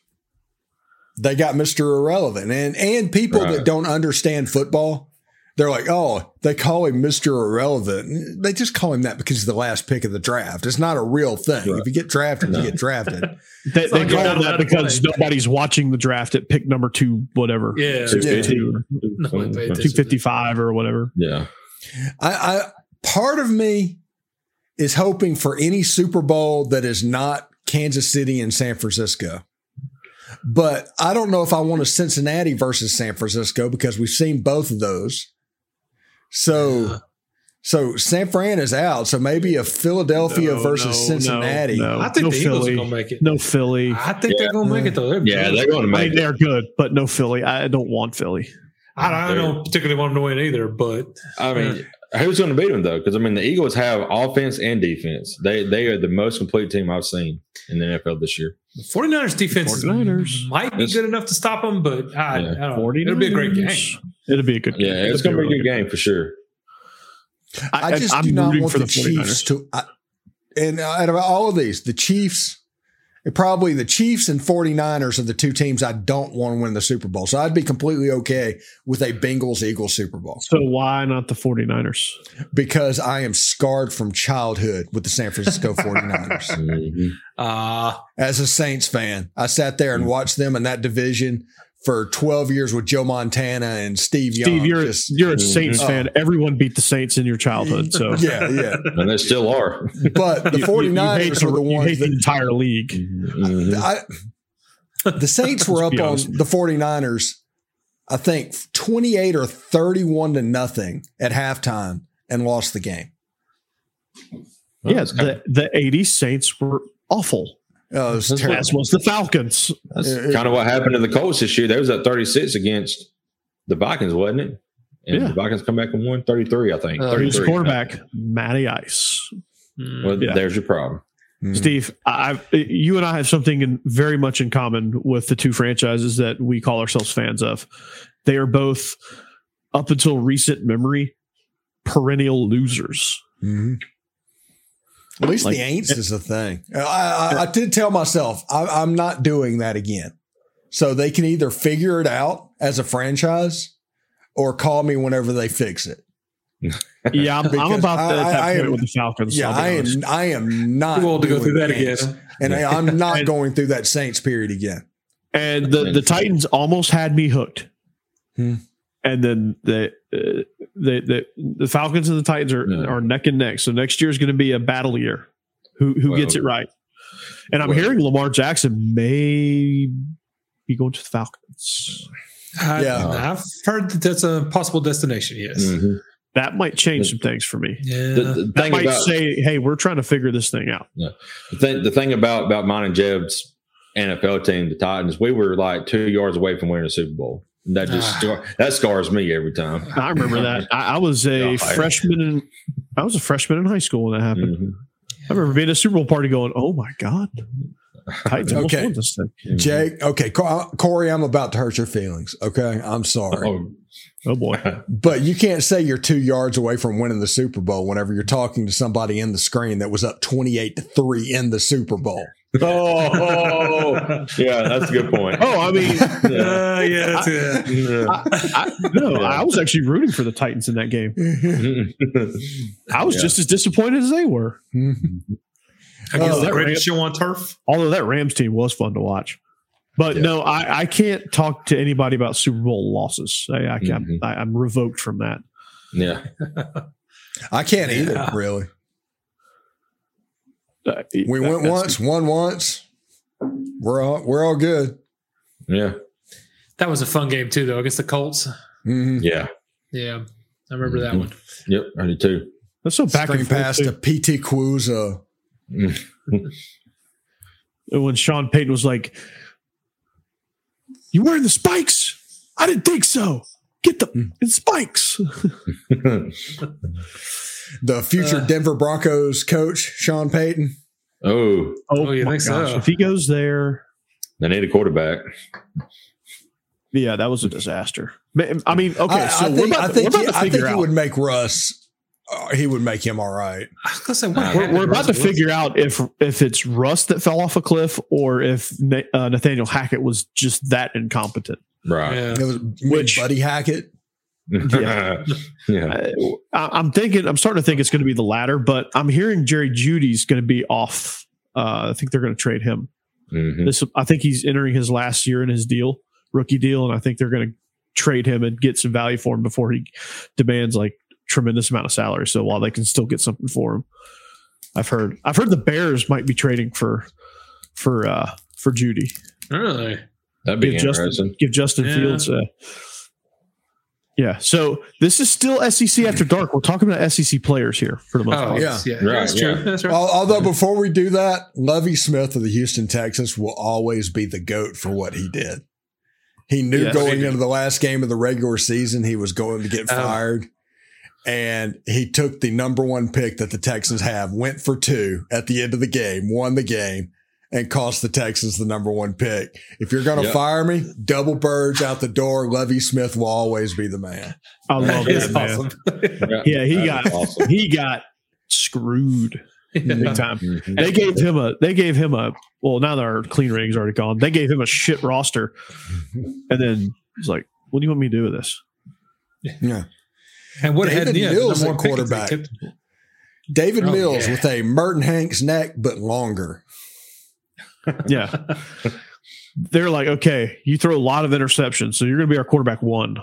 Speaker 3: they got Mr. Irrelevant. And and people
Speaker 4: Right.
Speaker 3: that don't understand football, they're like, oh, they call him Mr. Irrelevant. They just call him that because he's the last pick of the draft. It's not a real thing.
Speaker 4: Right.
Speaker 3: If you get drafted,
Speaker 4: No.
Speaker 3: you get drafted.
Speaker 2: They, they call
Speaker 5: oh,
Speaker 2: him that because
Speaker 5: play.
Speaker 2: nobody's watching the draft at pick number two, whatever.
Speaker 5: Yeah.
Speaker 4: Two
Speaker 3: Yeah.
Speaker 4: fifty.
Speaker 5: No one paid attention.
Speaker 2: Two fifty five or whatever.
Speaker 4: Yeah.
Speaker 3: I, I part of me is hoping for any Super Bowl that is not Kansas City and San Francisco. But I don't know if I want a Cincinnati versus San Francisco because we've seen both of those. So so San Fran is out. So maybe a Philadelphia
Speaker 2: No,
Speaker 3: versus
Speaker 2: no,
Speaker 3: Cincinnati.
Speaker 2: no, no.
Speaker 5: I think
Speaker 2: No
Speaker 5: the Eagles
Speaker 2: Philly.
Speaker 5: are going to make it.
Speaker 2: No Philly.
Speaker 5: I think they're going to make it though. They're
Speaker 4: Yeah,
Speaker 5: good.
Speaker 4: they're going to
Speaker 2: I
Speaker 4: make
Speaker 2: mean,
Speaker 4: it.
Speaker 2: they're good, but no Philly. I don't want Philly.
Speaker 5: I, I don't particularly want them to win either, but
Speaker 4: I mean, uh, who's going to beat them though? Because I mean, the Eagles have offense and defense. They they are the most complete team I've seen in the NFL this year.
Speaker 5: the 49ers defense
Speaker 2: 49ers.
Speaker 5: might be
Speaker 4: It's-
Speaker 5: good enough to stop them, but I,
Speaker 4: Yeah.
Speaker 5: I don't know. It'll be a great game.
Speaker 2: It'll be a good game.
Speaker 4: Yeah, it's going to be a good game for sure.
Speaker 3: I just do not want the, Chiefs to. I, and out of all of these, the Chiefs, probably the Chiefs and 49ers are the two teams I don't want to win the Super Bowl. So I'd be completely okay with a Bengals Eagles Super Bowl
Speaker 2: So why not the 49ers?
Speaker 3: because I am scarred from childhood with the San Francisco 49ers.
Speaker 4: Mhm.
Speaker 5: Uh,
Speaker 3: As a Saints fan, I sat there and watched them in that division for 12 years with Joe Montana and Steve Young.
Speaker 2: Steve, you're
Speaker 3: Just-
Speaker 2: you're a Saints
Speaker 3: Oh.
Speaker 2: fan. Everyone beat the Saints in your childhood. So
Speaker 3: yeah, yeah.
Speaker 4: And they still are.
Speaker 3: But the
Speaker 2: You- you- you
Speaker 3: 49ers
Speaker 2: the-
Speaker 3: are the
Speaker 2: you
Speaker 3: ones
Speaker 2: hate the
Speaker 3: that
Speaker 2: entire league.
Speaker 4: Mhm.
Speaker 3: I, the Saints were up on the 49ers, I think 28 or 31 to nothing at halftime and lost the game.
Speaker 2: Yeah,
Speaker 4: That's
Speaker 2: the the '80s Saints were awful.
Speaker 3: Oh, it was terrible.
Speaker 2: As was the Falcons.
Speaker 4: That's
Speaker 3: It- it-
Speaker 4: kind of what happened to the Colts this year. They was at 36 against the Vikings, wasn't it? And
Speaker 2: Yeah.
Speaker 4: the Vikings come back and won 33, I think.
Speaker 5: Uh,
Speaker 2: Who's quarterback? Matty Ice.
Speaker 5: mm,
Speaker 4: Well,
Speaker 2: Yeah.
Speaker 4: there's your problem.
Speaker 3: Mhm.
Speaker 2: Steve, I, you and I have something in, very much in common with the two franchises that we call ourselves fans of. They are both, up until recent memory, perennial losers.
Speaker 3: Mhm. At least
Speaker 2: Like-
Speaker 3: the Aints is a thing. I, I, I did tell myself I, I'm not doing that again. So they can either figure it out as a franchise or call me whenever they fix it.
Speaker 2: Yeah, I'm, I'm
Speaker 3: Because
Speaker 2: about
Speaker 3: I-
Speaker 2: that,
Speaker 3: I- I
Speaker 2: point
Speaker 3: am-
Speaker 2: with the Falcons.
Speaker 3: Yeah,
Speaker 2: I'll be
Speaker 3: I
Speaker 2: honest.
Speaker 3: am. I am not
Speaker 5: Too old to go through that again.
Speaker 3: and I, I'm not
Speaker 2: And-
Speaker 3: going through that Saints period again.
Speaker 2: And the, the Titans almost had me hooked.
Speaker 3: Hmm.
Speaker 2: And then the, uh, the the the Falcons and the Titans are
Speaker 4: Yeah.
Speaker 2: are neck and neck. So next year is going to be a battle year. Who who
Speaker 4: Well-
Speaker 2: gets it right? And I'm
Speaker 4: well-
Speaker 2: hearing Lamar Jackson may be going to the Falcons.
Speaker 5: I,
Speaker 3: Yeah.
Speaker 5: I've heard that that's a possible destination. Yes.
Speaker 4: Mhm.
Speaker 2: That might change some things for me.
Speaker 5: Yeah.
Speaker 4: The, the
Speaker 2: That
Speaker 4: thing
Speaker 2: might
Speaker 4: about
Speaker 2: say, "Hey, we're trying to figure this thing out." Yeah.
Speaker 4: the thing, the thing about about mine and Jeb's NFL team, the Titans, we were like two yards away from winning a Super Bowl. That just
Speaker 5: Ah.
Speaker 4: that scars me every time.
Speaker 2: I remember that. I, I was a
Speaker 4: Yeah,
Speaker 2: freshman in I was a freshman in high school when that happened.
Speaker 4: Mhm.
Speaker 2: I remember being at a Super Bowl party going, "Oh my god, Titans almost
Speaker 3: Okay.
Speaker 2: won this thing."
Speaker 4: Mhm.
Speaker 3: Jake, okay, Corey, I'm about to hurt your feelings. Okay, I'm sorry,
Speaker 4: Oh,
Speaker 2: Oh boy,
Speaker 3: but you can't say you're two yards away from winning the Super Bowl whenever you're talking to somebody in the screen that was up 28 to three in the Super Bowl.
Speaker 4: Oh, yeah, that's a good point.
Speaker 2: oh, I mean,
Speaker 5: Uh, yeah, that's it.
Speaker 4: Yeah.
Speaker 2: I, no, I was actually rooting for the Titans in that game. Mm-hmm. I was
Speaker 4: Yeah.
Speaker 2: just as disappointed as they were. Mm-hmm.
Speaker 5: I guess
Speaker 3: Oh,
Speaker 5: the
Speaker 2: that
Speaker 5: greatest show on turf.
Speaker 2: Although that Rams team was fun to watch. But
Speaker 4: Yeah.
Speaker 2: no, I, I can't talk to anybody about Super Bowl losses. I, I, can't-.
Speaker 4: Mm-hmm.
Speaker 2: I, I'm revoked from that.
Speaker 4: yeah,
Speaker 3: I can't either,
Speaker 5: Yeah.
Speaker 3: really. We
Speaker 2: that-
Speaker 3: went
Speaker 2: that's-
Speaker 3: once, won once. We're all we're all good.
Speaker 4: yeah,
Speaker 5: That was a fun game too, though, against the Colts.
Speaker 3: Mhm.
Speaker 4: yeah.
Speaker 5: Yeah, I remember that
Speaker 4: Mhm.
Speaker 5: one.
Speaker 4: Yep, I do too.
Speaker 2: That's so back
Speaker 3: Screen
Speaker 2: and forth.
Speaker 3: pass to PT Quuza.
Speaker 2: when Sean Payton was like, "You wearing the spikes? I didn't think so. Get the
Speaker 3: Hmm.
Speaker 2: it's spikes."
Speaker 3: The future
Speaker 5: Uh.
Speaker 3: Denver Broncos coach, Sean Payton.
Speaker 4: oh,
Speaker 5: Oh, you
Speaker 2: my
Speaker 5: think so?
Speaker 2: If he goes there,
Speaker 4: they need a quarterback.
Speaker 2: yeah, that was a disaster. I mean, okay,
Speaker 3: I,
Speaker 2: so
Speaker 3: I
Speaker 2: we're
Speaker 3: think,
Speaker 2: about,
Speaker 3: I
Speaker 2: to,
Speaker 3: think,
Speaker 2: we're
Speaker 3: he, I think
Speaker 2: figure
Speaker 3: he
Speaker 2: out.
Speaker 3: would make Russ. uh, he would make him all right.
Speaker 5: I was gonna say, what
Speaker 4: We're-
Speaker 2: we're, we're about to figure out if if it's Russ that fell off a cliff or if Na- uh, Nathaniel Hackett was just that incompetent.
Speaker 4: Right.
Speaker 5: Yeah.
Speaker 3: It was
Speaker 2: Which-
Speaker 3: Buddy Hackett.
Speaker 2: Yeah.
Speaker 4: yeah.
Speaker 2: I, I'm thinking, I'm starting to think it's going to be the latter, but I'm hearing Jerry Jeudy's going to be off. Uh, I think they're going to trade him.
Speaker 4: Mhm.
Speaker 2: This, I think he's entering his last year in his deal, rookie deal, and I think they're going to trade him and get some value for him before he demands like tremendous amount of salary. So while they can still get something for him, I've heard, I've heard the Bears might be trading for, for, uh, for Judy.
Speaker 5: Really?
Speaker 4: That'd be
Speaker 2: Give Justin,
Speaker 4: interesting.
Speaker 2: give Justin
Speaker 5: Yeah.
Speaker 2: Fields. Uh, yeah. So this is still SEC after dark. We're talking about SEC players here for the most
Speaker 5: Oh,
Speaker 2: part.
Speaker 3: Yeah.
Speaker 5: yeah. yeah.
Speaker 4: Right,
Speaker 5: That's true.
Speaker 4: yeah.
Speaker 5: That's right.
Speaker 3: Although before we do that, Lovie Smith of the Houston Texans will always be the goat for what he did. He knew
Speaker 2: Yes.
Speaker 3: going into the last game of the regular season he was going to get
Speaker 5: Oh.
Speaker 3: fired. And he took the number one pick that the Texans have, went for two at the end of the game, won the game, and cost the Texans the number one pick. If you're going to
Speaker 4: Yep.
Speaker 3: fire me, double birds out the door. Lovie Smith will always be the man.
Speaker 2: I love
Speaker 5: It's
Speaker 2: that man.
Speaker 5: awesome.
Speaker 2: Yeah, he
Speaker 4: That'd
Speaker 2: got
Speaker 4: awesome.
Speaker 2: he got screwed big time.
Speaker 4: Mhm.
Speaker 2: They gave him a they gave him a well now that our clean rating's already gone. They gave him a shit roster, and then he's like, "What do you want me to do with this?"
Speaker 3: Yeah.
Speaker 5: and what had
Speaker 3: David
Speaker 5: yeah,
Speaker 3: Mills
Speaker 5: number
Speaker 3: at
Speaker 5: one pick if they
Speaker 3: quarterback.
Speaker 5: kept-
Speaker 3: David
Speaker 5: Oh,
Speaker 3: Mills
Speaker 5: yeah.
Speaker 3: with a Merton Hanks neck, but longer.
Speaker 2: Yeah, they're like, "Okay, you throw a lot of interceptions, so you're going to be our quarterback one,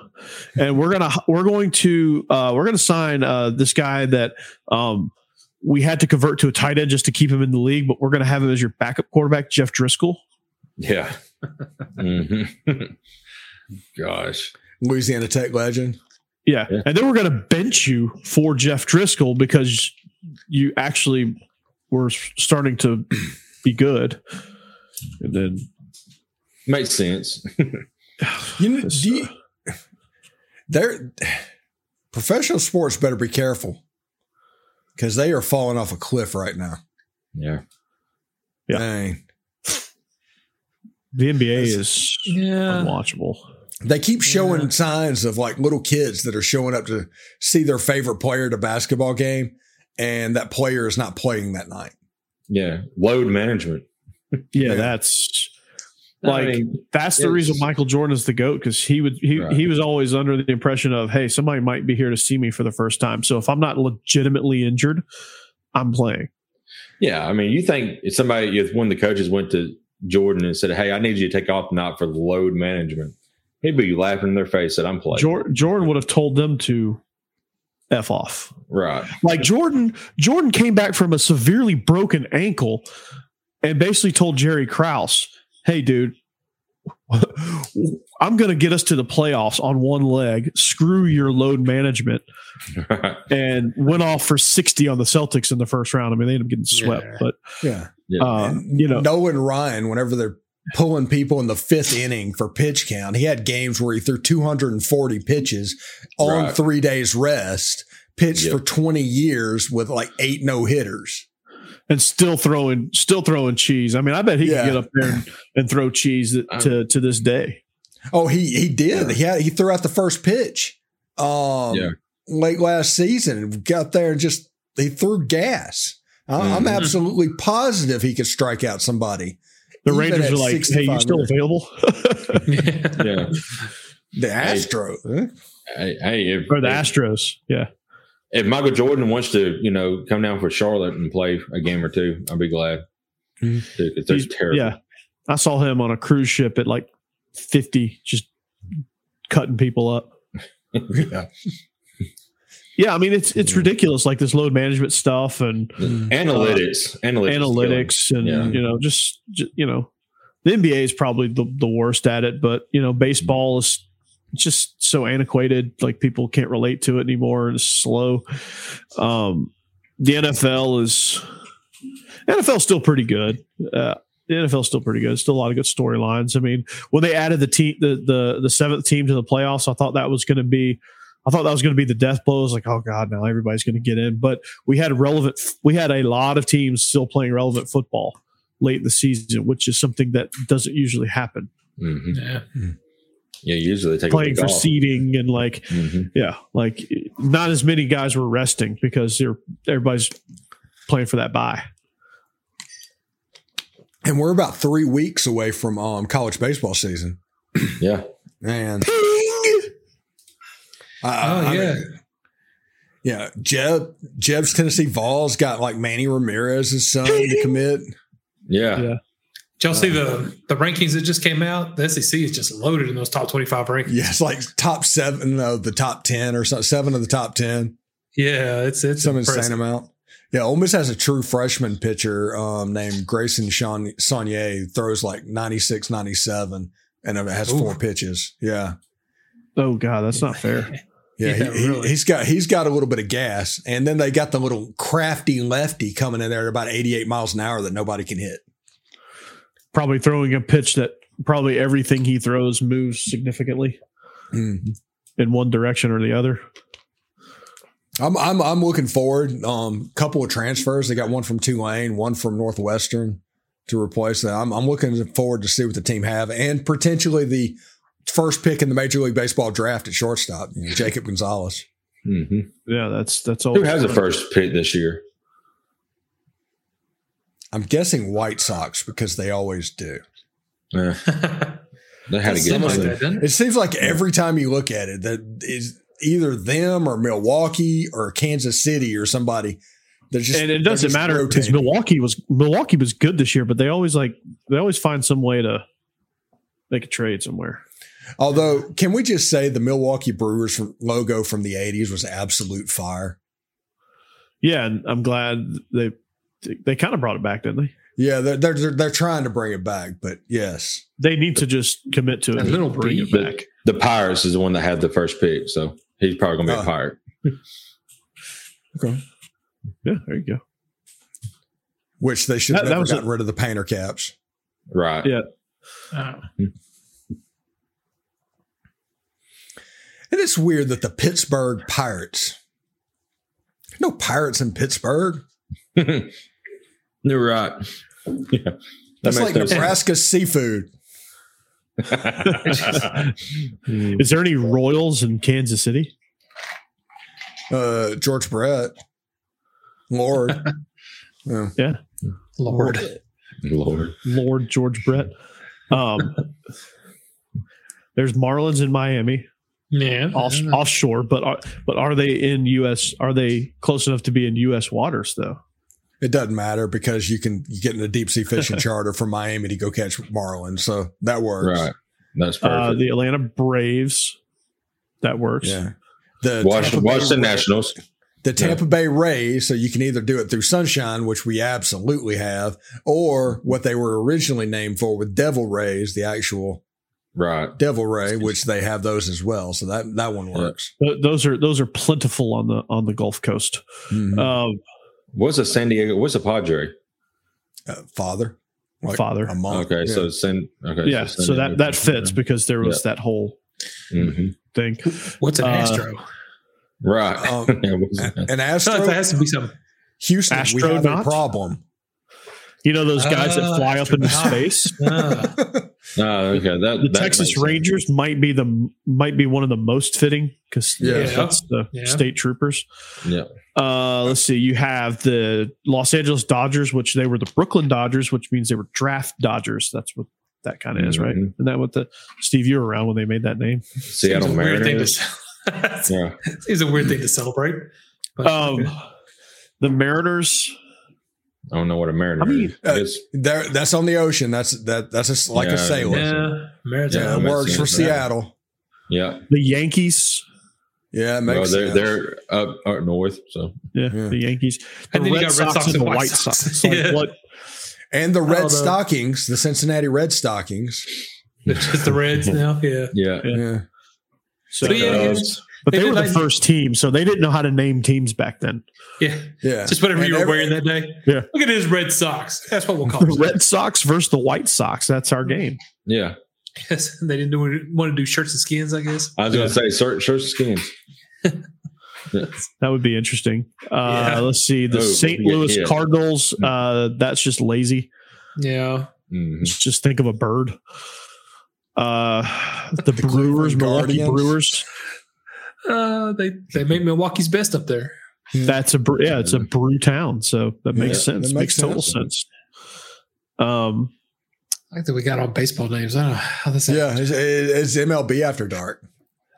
Speaker 2: and we're gonna we're going to uh, we're going to sign uh, this guy that um, we had to convert to a tight end just to keep him in the league, but we're going to have him as your backup quarterback, Jeff Driskel."
Speaker 4: Yeah. Mhm. Gosh.
Speaker 3: Louisiana Tech legend.
Speaker 2: Yeah.
Speaker 4: Yeah.
Speaker 2: And then we're going to bench you for Jeff Driskel because you actually were starting to be good. And did.
Speaker 4: Makes sense.
Speaker 3: You know,
Speaker 2: This,
Speaker 3: do you, uh, they're professional sports better be careful because they are falling off a cliff right now.
Speaker 4: Yeah.
Speaker 2: Yeah.
Speaker 3: Dang.
Speaker 2: the NBA is
Speaker 5: Yeah.
Speaker 2: unwatchable.
Speaker 3: They keep showing
Speaker 5: Yeah.
Speaker 3: signs of like little kids that are showing up to see their favorite player at a basketball game, and that player is not playing that night.
Speaker 4: Yeah. Load management.
Speaker 2: Yeah, that's
Speaker 4: I
Speaker 2: like
Speaker 4: mean,
Speaker 2: that's the reason Michael Jordan is the goat because he would he
Speaker 4: Right.
Speaker 2: he was always under the impression of hey somebody might be here to see me for the first time so if I'm not legitimately injured I'm playing
Speaker 4: Yeah, I mean, you think if somebody, if one of the coaches went to Jordan and said, "Hey, I need you to take off tonight for load management," he'd be laughing in their face that I'm playing.
Speaker 2: Jor- Jordan would have told them to f off
Speaker 4: right?
Speaker 2: Like Jordan, Jordan came back from a severely broken ankle and basically told Jerry Krause, "Hey, dude, I'm going to get us to the playoffs on one leg. Screw your load management, and went off for 60 on the Celtics in the first round. I mean, they ended up getting swept,
Speaker 5: Yeah.
Speaker 2: but
Speaker 3: Yeah.
Speaker 4: Yeah.
Speaker 2: uh, you know,
Speaker 3: Nolan Ryan, whenever they're pulling people in the fifth inning for pitch count, he had games where he threw 240 pitches on
Speaker 4: Right.
Speaker 3: three days rest, pitched
Speaker 4: Yep.
Speaker 3: for 20 years with like eight no hitters.
Speaker 2: And still throwing, still throwing cheese. I mean, I bet he
Speaker 3: Yeah.
Speaker 2: can get up there and, and throw cheese to to this day.
Speaker 3: Oh, he he did. He had he threw out the first pitch um
Speaker 4: Yeah.
Speaker 3: late last season. Got there and just he threw gas. I- I'm
Speaker 4: Mhm.
Speaker 3: absolutely positive he could strike out somebody.
Speaker 2: The Rangers are like, "Hey, you
Speaker 3: 65
Speaker 2: still
Speaker 3: minutes.
Speaker 2: available?"
Speaker 4: yeah.
Speaker 3: The Astro. huh?
Speaker 4: Hey, hey, if,
Speaker 2: or the
Speaker 4: if,
Speaker 2: Astros? Yeah.
Speaker 4: If Michael Jordan wants to, you know, come down for Charlotte and play a game or two, I'll be glad.
Speaker 3: Mhm.
Speaker 4: Dude, 'cause terrible.
Speaker 2: Yeah. I saw him on a cruise ship at like 50, just cutting people up.
Speaker 3: Yeah.
Speaker 2: Yeah, I mean it's it's ridiculous, like this load management stuff and
Speaker 4: Analytics, analytics,
Speaker 2: analytics and
Speaker 4: Yeah.
Speaker 2: you know just, ju- you know the NBA is probably the, the worst at it, but you know baseball is just so antiquated, like people can't relate to it anymore and it's slow. Um, the NFL is NFL is still pretty good. Uh, the NFL is still pretty good. Still a lot of good storylines. I mean, when they added the team, the the the seventh team to the playoffs, I thought that was going to be, I thought that was going to be the death blow. I was like, oh god, now everybody's going to get in. But we had relevant, we had a lot of teams still playing relevant football late in the season, which is something that doesn't usually happen.
Speaker 4: Mhm.
Speaker 5: Yeah.
Speaker 4: Yeah, usually they take
Speaker 2: Playing
Speaker 4: a
Speaker 2: for
Speaker 4: week off.
Speaker 2: seeding and like,
Speaker 4: Mhm.
Speaker 2: yeah, like not as many guys were resting because they're everybody's playing for that bye.
Speaker 3: And we're about three weeks away from um college baseball season.
Speaker 4: Yeah,
Speaker 3: And
Speaker 5: Oh
Speaker 3: I
Speaker 5: yeah.
Speaker 3: mean, yeah, Jeb Jeb's Tennessee Vols got like Manny Ramirez's son to commit.
Speaker 4: yeah,
Speaker 2: Yeah.
Speaker 5: Did y'all see the the rankings that just came out? The SEC is just loaded in those top twenty five rankings.
Speaker 3: Yeah, it's like top seven of the top ten or something, seven of the top ten.
Speaker 5: Yeah, it's it's
Speaker 3: Some
Speaker 5: impressive.
Speaker 3: insane amount. Yeah, Ole Miss has a true freshman pitcher um, named Grayson Sean Saunier who throws like 96, 97 and it has four pitches. Yeah.
Speaker 2: Oh god, that's not fair.
Speaker 3: Yeah,
Speaker 5: Yeah,
Speaker 3: he,
Speaker 5: really.
Speaker 3: has got he's got a little bit of gas, and then they got the little crafty lefty coming in there at about eighty eight miles an hour that nobody can hit.
Speaker 2: Probably throwing a pitch that probably everything he throws moves significantly
Speaker 3: Mm.
Speaker 2: in one direction or the other.
Speaker 3: I'm I'm I'm looking forward. Um, couple of transfers. They got one from Tulane, one from Northwestern to replace that. I'm I'm looking forward to see what the team have, and potentially the first pick in the Major League Baseball draft at shortstop, you know, Jacob Gonzalez.
Speaker 4: hmm
Speaker 2: Yeah, that's that's all.
Speaker 4: Who has the first pick this year?
Speaker 3: I'm guessing White Sox because they always do.
Speaker 4: They had to
Speaker 5: Does
Speaker 4: get
Speaker 5: seem like
Speaker 4: one.
Speaker 5: it?
Speaker 3: It seems like every time you look at it, that is either them or Milwaukee or Kansas City or somebody. They're just
Speaker 2: and it doesn't
Speaker 3: just
Speaker 2: matter because. Milwaukee was Milwaukee was good this year, but they always like they always find some way to make a trade somewhere.
Speaker 3: Although, can we just say the Milwaukee Brewers logo from the '80s was absolute fire?
Speaker 2: Yeah, and I'm glad they they kind of brought it back, didn't they?
Speaker 3: Yeah, they're they're they're, they're trying to bring it back, but yes,
Speaker 2: They need to just commit to it
Speaker 5: A
Speaker 2: and
Speaker 5: little
Speaker 2: bring it back.
Speaker 4: The Pirates is the one that had the first pick, so he's probably going to be
Speaker 3: Oh.
Speaker 4: a uh. Pirate.
Speaker 3: okay.
Speaker 2: Yeah, there you go.
Speaker 3: Which they should have
Speaker 2: That- that
Speaker 3: never
Speaker 2: was
Speaker 3: gotten
Speaker 2: a-
Speaker 3: rid of the painter caps.
Speaker 4: Right.
Speaker 2: Yeah.
Speaker 5: Oh.
Speaker 3: And it's weird that the Pittsburgh Pirates, no pirates in Pittsburgh.
Speaker 4: You're right. Yeah. That
Speaker 3: That's like
Speaker 4: makes sense.
Speaker 3: Nebraska seafood.
Speaker 2: Is there any Royals in Kansas City?
Speaker 3: Uh, George Brett, Lord. Yeah.
Speaker 5: Lord.
Speaker 4: Lord.
Speaker 2: Lord George Brett. Um, there's Marlins in Miami,
Speaker 5: Yeah.
Speaker 2: off, offshore, but are, but are they in U.S. Are they close enough to be in U.S. waters though?
Speaker 3: It doesn't matter because you can you get in a deep sea fishing charter from Miami to go catch marlin, so that works.
Speaker 4: Right. That's perfect.
Speaker 2: Uh, the Atlanta Braves, that works.
Speaker 3: Yeah. The
Speaker 4: Washington, Washington
Speaker 3: Ra-
Speaker 4: Nationals.
Speaker 3: the Tampa Bay Rays, so you can either do it through Sunshine, which we absolutely have, or what they were originally named for with Devil Rays, the actual
Speaker 4: Right.
Speaker 3: Devil Ray, which they have those as well. So that that one works.
Speaker 2: Those are those are plentiful on the on the Gulf Coast.
Speaker 3: Mhm.
Speaker 2: Um,
Speaker 4: What's a San Diego? What's a Padre?
Speaker 3: Uh, father, Like
Speaker 2: Father.
Speaker 3: a monk.
Speaker 4: Okay,
Speaker 3: Yeah.
Speaker 4: so San. Okay,
Speaker 2: yeah, so that that fits because there was that whole
Speaker 4: hmm
Speaker 2: thing.
Speaker 5: What's an
Speaker 2: Uh,
Speaker 5: Astro?
Speaker 4: Right.
Speaker 3: Um,
Speaker 4: Yeah, what's that?
Speaker 3: and Astro,
Speaker 5: that has to be some
Speaker 3: Houston, we have a problem.
Speaker 2: You know those guys that
Speaker 5: Ah,
Speaker 2: fly up into space.
Speaker 4: Oh, okay. That
Speaker 2: The
Speaker 4: that
Speaker 2: Texas
Speaker 4: makes sense.
Speaker 2: Rangers might be the might be one of the most fitting because
Speaker 3: Yeah.
Speaker 2: that's the
Speaker 5: Yeah.
Speaker 2: state troopers.
Speaker 4: Yeah.
Speaker 2: Uh, let's see. You have the Los Angeles Dodgers, which they were the Brooklyn Dodgers, which means they were draft Dodgers. That's what that kind of is, right?
Speaker 4: Mhm.
Speaker 2: Isn't that what the Steve? You were around when they made that name.
Speaker 4: Seattle
Speaker 5: seems a thing
Speaker 4: Mariners.
Speaker 5: to.
Speaker 4: Yeah.
Speaker 5: it's a weird thing to celebrate. But,
Speaker 2: Um, the Mariners.
Speaker 4: I don't know what a Mariner
Speaker 2: I mean,
Speaker 4: is.
Speaker 3: Uh, that's on the ocean. That's that. That's a s like
Speaker 4: Yeah,
Speaker 3: a sailor. Yeah,
Speaker 5: yeah, Maritime.
Speaker 4: Yeah,
Speaker 3: it works for Seattle.
Speaker 4: yeah.
Speaker 2: The Yankees.
Speaker 3: Yeah, it
Speaker 4: Well,
Speaker 3: makes
Speaker 4: they're
Speaker 3: sense.
Speaker 4: they're up, up north, so
Speaker 2: Yeah,
Speaker 3: Yeah.
Speaker 2: the Yankees. The
Speaker 5: And then you
Speaker 2: Red
Speaker 5: got Red
Speaker 2: Sox
Speaker 5: Sox
Speaker 2: and the
Speaker 5: White
Speaker 2: White
Speaker 5: Sox.
Speaker 2: Sox. Like,
Speaker 5: Yeah.
Speaker 2: what?
Speaker 3: and the Red Stockings, the Cincinnati Red Stockings.
Speaker 5: It's just the Reds now. Yeah.
Speaker 4: yeah.
Speaker 2: Yeah.
Speaker 3: Yeah,
Speaker 2: So,
Speaker 5: But yeah,
Speaker 2: uh, but
Speaker 5: they
Speaker 2: they, were the
Speaker 5: like-
Speaker 2: first team, so they didn't know how to name teams back then.
Speaker 5: Yeah.
Speaker 3: yeah.
Speaker 5: Just whatever
Speaker 3: And
Speaker 5: you were
Speaker 3: every-
Speaker 5: wearing that day.
Speaker 2: Yeah.
Speaker 5: Look at his Red Sox. That's what we'll call
Speaker 2: The
Speaker 5: it.
Speaker 2: Red Sox versus the White Sox. That's our game.
Speaker 4: Yeah.
Speaker 5: Yes, they didn't do, want to do shirts and skins, I guess.
Speaker 4: I was gonna say shirt, shirts and skins.
Speaker 2: That would be interesting. Uh,
Speaker 5: Yeah.
Speaker 2: Let's see. The
Speaker 4: Oh,
Speaker 2: St. Louis
Speaker 4: yeah.
Speaker 2: Cardinals. Uh, that's just lazy.
Speaker 5: Yeah.
Speaker 4: Mhm.
Speaker 2: Just think of a bird. Uh, the,
Speaker 3: The
Speaker 2: Brewers,
Speaker 3: Cleveland
Speaker 2: Milwaukee
Speaker 3: Guardians.
Speaker 2: Brewers.
Speaker 5: Uh, they they made Milwaukee's best up there.
Speaker 2: That's a yeah, it's a brew town, so that makes
Speaker 3: Yeah,
Speaker 2: sense.
Speaker 3: that
Speaker 2: makes,
Speaker 3: makes
Speaker 2: total
Speaker 3: sense.
Speaker 2: sense. Um,
Speaker 5: I think we got all baseball names. I don't know how this.
Speaker 3: Yeah, it's, it's MLB after dark.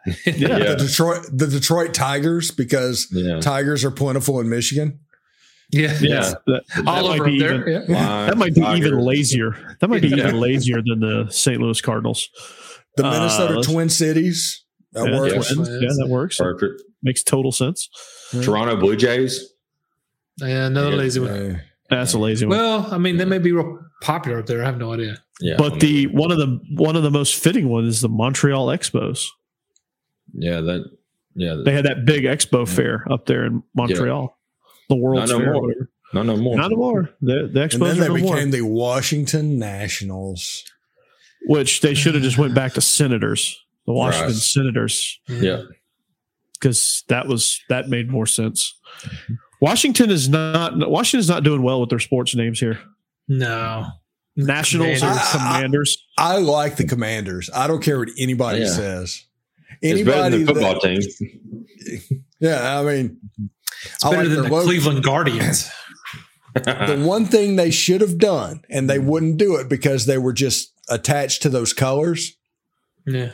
Speaker 2: yeah,
Speaker 4: Yeah.
Speaker 3: The Detroit, the Detroit Tigers, because
Speaker 4: Yeah.
Speaker 3: tigers are plentiful in Michigan.
Speaker 5: yeah,
Speaker 2: yeah. That, that
Speaker 5: all
Speaker 2: might
Speaker 5: over
Speaker 2: be
Speaker 5: there.
Speaker 2: even-
Speaker 5: Yeah.
Speaker 2: that might be
Speaker 4: Tigers.
Speaker 2: even lazier. That might be
Speaker 5: Yeah.
Speaker 2: even lazier than the St. Louis Cardinals.
Speaker 3: The
Speaker 2: Uh,
Speaker 3: Minnesota
Speaker 2: let's-
Speaker 3: Twin Cities. That
Speaker 2: yeah,
Speaker 3: works.
Speaker 2: Twins. yeah, that works.
Speaker 4: Perfect.
Speaker 2: Makes total sense.
Speaker 4: Toronto Blue Jays.
Speaker 5: Yeah, another
Speaker 4: Yeah.
Speaker 5: lazy one.
Speaker 3: Uh,
Speaker 2: That's a lazy one.
Speaker 5: Well, I mean, they may be real popular up there. I have no idea.
Speaker 4: Yeah.
Speaker 2: but the one of the one of the most fitting ones is the Montreal Expos.
Speaker 4: yeah that yeah
Speaker 2: They had that big expo fair up there in Montreal. The World's
Speaker 4: Not no
Speaker 2: Fair.
Speaker 4: more. no no more.
Speaker 2: Not anymore. The, the
Speaker 3: and
Speaker 2: Expos
Speaker 3: then
Speaker 2: are
Speaker 3: they
Speaker 2: no more.
Speaker 3: became the Washington Nationals.
Speaker 2: Which they should have just went back to Senators, the Washington
Speaker 4: Right.
Speaker 2: Senators,
Speaker 4: yeah.
Speaker 2: because that was that made more sense. Washington is not Washington's not doing well with their sports names here.
Speaker 5: No.
Speaker 2: Nationals or
Speaker 3: Commanders.
Speaker 2: Commanders.
Speaker 3: I like the Commanders. I don't care what anybody
Speaker 4: Yeah.
Speaker 3: says.
Speaker 4: It's better
Speaker 3: Anybody
Speaker 4: than the football
Speaker 3: that-
Speaker 4: team.
Speaker 3: Yeah, I mean,
Speaker 5: It's
Speaker 3: I
Speaker 5: better
Speaker 3: like
Speaker 5: than the
Speaker 3: logo.
Speaker 5: Cleveland Guardians.
Speaker 3: the one thing they should have done, and they wouldn't do it because they were just attached to those colors.
Speaker 5: Yeah.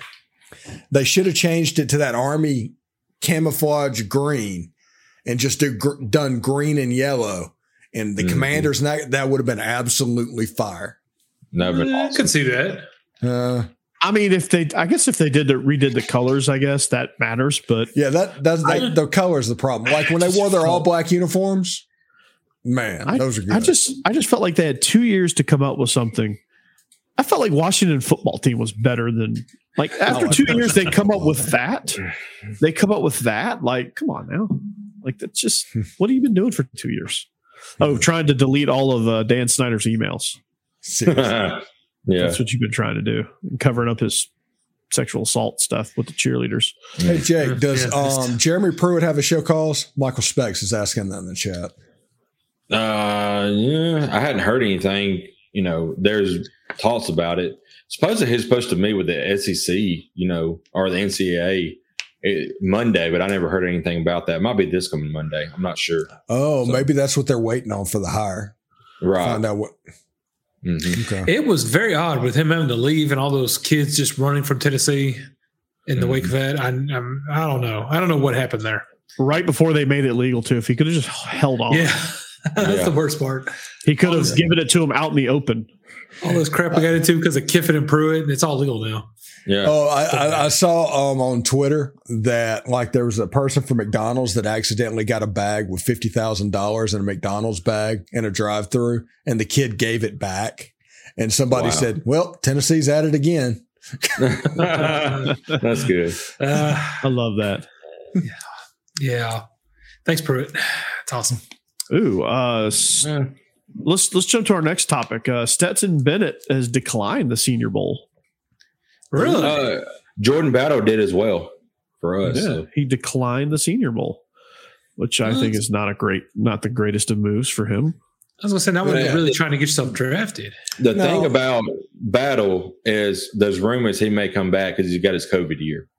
Speaker 3: They should have changed it to that army camouflage green, and just do gr- done green and yellow. And the
Speaker 4: Mhm.
Speaker 3: commanders, and that, that would have been absolutely fire.
Speaker 4: no, but
Speaker 5: I could see that.
Speaker 3: Uh,
Speaker 2: I mean, if they, I guess if they did the redid the colors, I guess that matters. But
Speaker 3: yeah, that that's that, the colors the problem. Like when they wore their all black uniforms, man,
Speaker 2: I,
Speaker 3: those are good.
Speaker 2: I just, I just felt like they had two years to come up with something. I felt like Washington football team was better than like after
Speaker 3: Oh,
Speaker 2: two years they come up with that. They come up with that. Like, come on now. Like that's just what have you been doing for two years? Oh, trying to delete all of uh, Dan Snyder's emails.
Speaker 4: Yeah.
Speaker 2: That's what you've been trying to do, covering up his sexual assault stuff with the cheerleaders.
Speaker 3: Hey Jake, does
Speaker 5: Yeah, just-
Speaker 3: um, Jeremy Pruitt have a show cause? Michael Specs is asking that in the chat.
Speaker 4: Uh, yeah, I hadn't heard anything. You know, there's talks about it. Supposedly he's supposed to meet with the SEC, you know, or the NCAA eh, Monday, but I never heard anything about that. Might be this coming Monday. I'm not sure.
Speaker 3: Oh,
Speaker 4: So-
Speaker 3: maybe that's what they're waiting on for the hire.
Speaker 4: Right.
Speaker 3: Find out what.
Speaker 4: Mhm.
Speaker 3: Okay.
Speaker 5: It was very odd with him having to leave and all those kids just running from Tennessee in the wake of that. I, I'm, I don't know. I don't know what happened there.
Speaker 2: Right before they made it legal too. If he could have just held on,
Speaker 5: Yeah. That's
Speaker 4: Yeah.
Speaker 5: the worst part.
Speaker 2: he could have
Speaker 5: Yeah.
Speaker 2: given it to him out in the open.
Speaker 5: All this crap we got into because of Kiffin and Pruitt, and it's all legal now.
Speaker 4: Yeah.
Speaker 3: Oh, I, I, I saw um, on Twitter that like there was a person from McDonald's that accidentally got a bag with fifty thousand dollars in a McDonald's bag in a drive-through, and the kid gave it back, and somebody
Speaker 4: Wow.
Speaker 3: said, "Well, Tennessee's at it again."
Speaker 4: That's good.
Speaker 5: Uh,
Speaker 2: I love that.
Speaker 5: yeah. Thanks, Pruitt. It's awesome.
Speaker 2: Ooh, uh,
Speaker 4: Yeah.
Speaker 2: Let's let's jump to our next topic. Uh, Stetson Bennett has declined the Senior Bowl.
Speaker 5: Really?
Speaker 4: Uh, Jordan Battle did as well for us.
Speaker 2: Yeah,
Speaker 4: so.
Speaker 2: he declined the Senior Bowl, which I think is not a great, not the greatest of moves for him.
Speaker 5: I was gonna say, now we're
Speaker 4: Yeah.
Speaker 5: really trying to get yourself drafted.
Speaker 4: The
Speaker 3: No.
Speaker 4: thing about Battle is there's rumors he may come back because he's got his COVID year.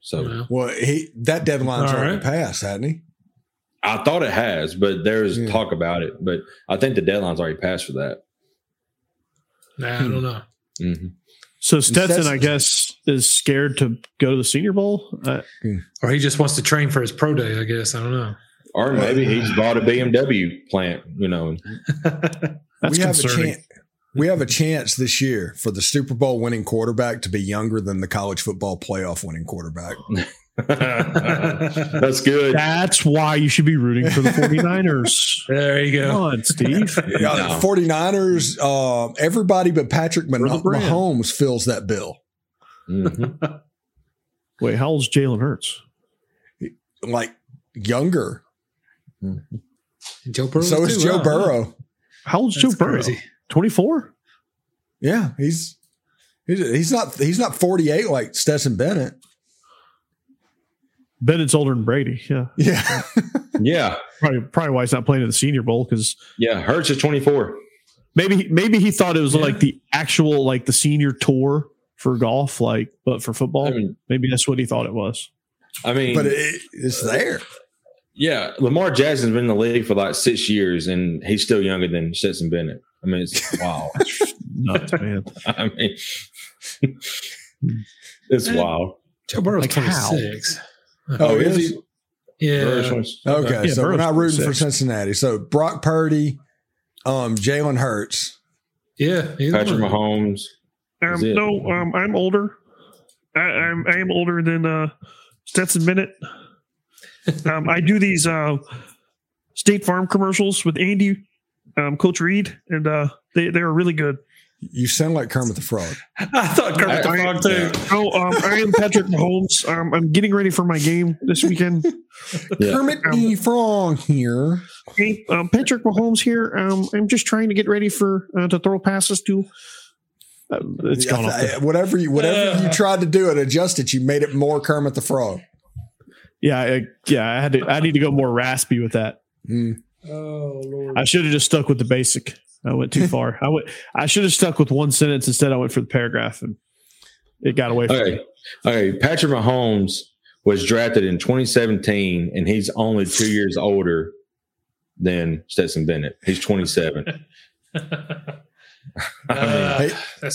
Speaker 4: So
Speaker 5: Well,
Speaker 3: Well, he that deadline's
Speaker 5: All
Speaker 3: already
Speaker 5: right.
Speaker 3: passed, hadn't he?
Speaker 4: I thought it has, but there's
Speaker 3: Yeah.
Speaker 4: talk about it. But I think the deadline's already passed for that.
Speaker 5: nah, I don't know.
Speaker 4: hmm
Speaker 2: So Stetson,
Speaker 3: Stetson-
Speaker 2: I guess, is scared to go to the Senior Bowl. Uh,
Speaker 5: Or he just wants to train for his pro day, I guess. I don't know.
Speaker 4: Or maybe he's bought a BMW plant, you know.
Speaker 2: that's
Speaker 3: we have a
Speaker 2: concerning.
Speaker 3: chance. We have a chance this year for the Super Bowl winning quarterback to be younger than the college football playoff winning quarterback.
Speaker 4: That's good.
Speaker 2: That's why you should be rooting for the 49ers.
Speaker 5: there you go.
Speaker 2: Come
Speaker 5: go.
Speaker 2: on, Steve.
Speaker 3: Yeah,
Speaker 4: No.
Speaker 3: 49ers, uh, everybody but Patrick Mah-
Speaker 2: For the brand.
Speaker 3: Mahomes fills that bill.
Speaker 4: Mhm.
Speaker 2: Wait, how old's Jalen Hurts?
Speaker 3: Like younger.
Speaker 5: Joe Burrow.
Speaker 3: so is
Speaker 5: too,
Speaker 3: Joe
Speaker 5: huh?
Speaker 3: Burrow.
Speaker 2: How old's
Speaker 5: That's
Speaker 2: Joe Burrow?
Speaker 5: crazy.
Speaker 2: 24?
Speaker 3: Yeah, he's he's he's not he's not 48 like Stetson Bennett.
Speaker 2: Bennett's older than Brady. Yeah.
Speaker 3: Yeah.
Speaker 4: Yeah.
Speaker 2: Probably, probably why he's not playing in the Senior Bowl because
Speaker 4: Yeah. Hurts is 24.
Speaker 2: maybe maybe he thought it was
Speaker 5: Yeah.
Speaker 2: like the actual like the senior tour for golf, like but for football.
Speaker 4: I mean,
Speaker 2: maybe that's what he thought it was.
Speaker 4: I mean,
Speaker 3: but it, it's there.
Speaker 4: yeah, Lamar Jackson's been in the league for like six years and he's still younger than Stetson Bennett. I mean, it's wow.
Speaker 2: Nuts, man.
Speaker 4: I mean, it's wild.
Speaker 5: Joe Burrow's
Speaker 2: Like how?
Speaker 5: 26.
Speaker 3: Oh,
Speaker 4: is
Speaker 3: is
Speaker 4: he?
Speaker 5: Yeah.
Speaker 3: Okay,
Speaker 2: Yeah,
Speaker 3: so we're not rooting for Cincinnati. So Brock Purdy, um, Jalen Hurts.
Speaker 5: Yeah. either
Speaker 4: Patrick
Speaker 5: one.
Speaker 4: Mahomes.
Speaker 2: Um, no, um, I'm older. I, I'm I am older than uh, Stetson Bennett. um, I do these uh, State Farm commercials with Andy, um, Coach Reed, and uh, they they are really good.
Speaker 3: You sound like Kermit the Frog.
Speaker 5: I thought Kermit the
Speaker 4: I-
Speaker 5: Frog too.
Speaker 2: Oh, um, I am Patrick Mahomes. Um, I'm getting ready for my game this weekend.
Speaker 4: Yeah.
Speaker 3: Kermit the Frog here.
Speaker 2: Hey, um, Patrick Mahomes here. Um, I'm just trying to get ready for uh, to throw passes to. Uh, it's gone off.
Speaker 3: whatever you whatever you
Speaker 5: Uh.
Speaker 3: tried to do it, adjust it. You made it more Kermit the Frog.
Speaker 2: Yeah, I, yeah. I had to. I need to go more raspy with that.
Speaker 3: Mm.
Speaker 5: Oh Lord.
Speaker 2: I should have just stuck with the basic. I went too far. I went. I should have stuck with one sentence instead. I went for the paragraph, and it got away from
Speaker 4: Okay.
Speaker 2: me.
Speaker 4: Okay. Patrick Mahomes was drafted in 2017 and he's only two years older than Stetson Bennett. He's 27. I mean,
Speaker 5: Uh,
Speaker 3: Hey-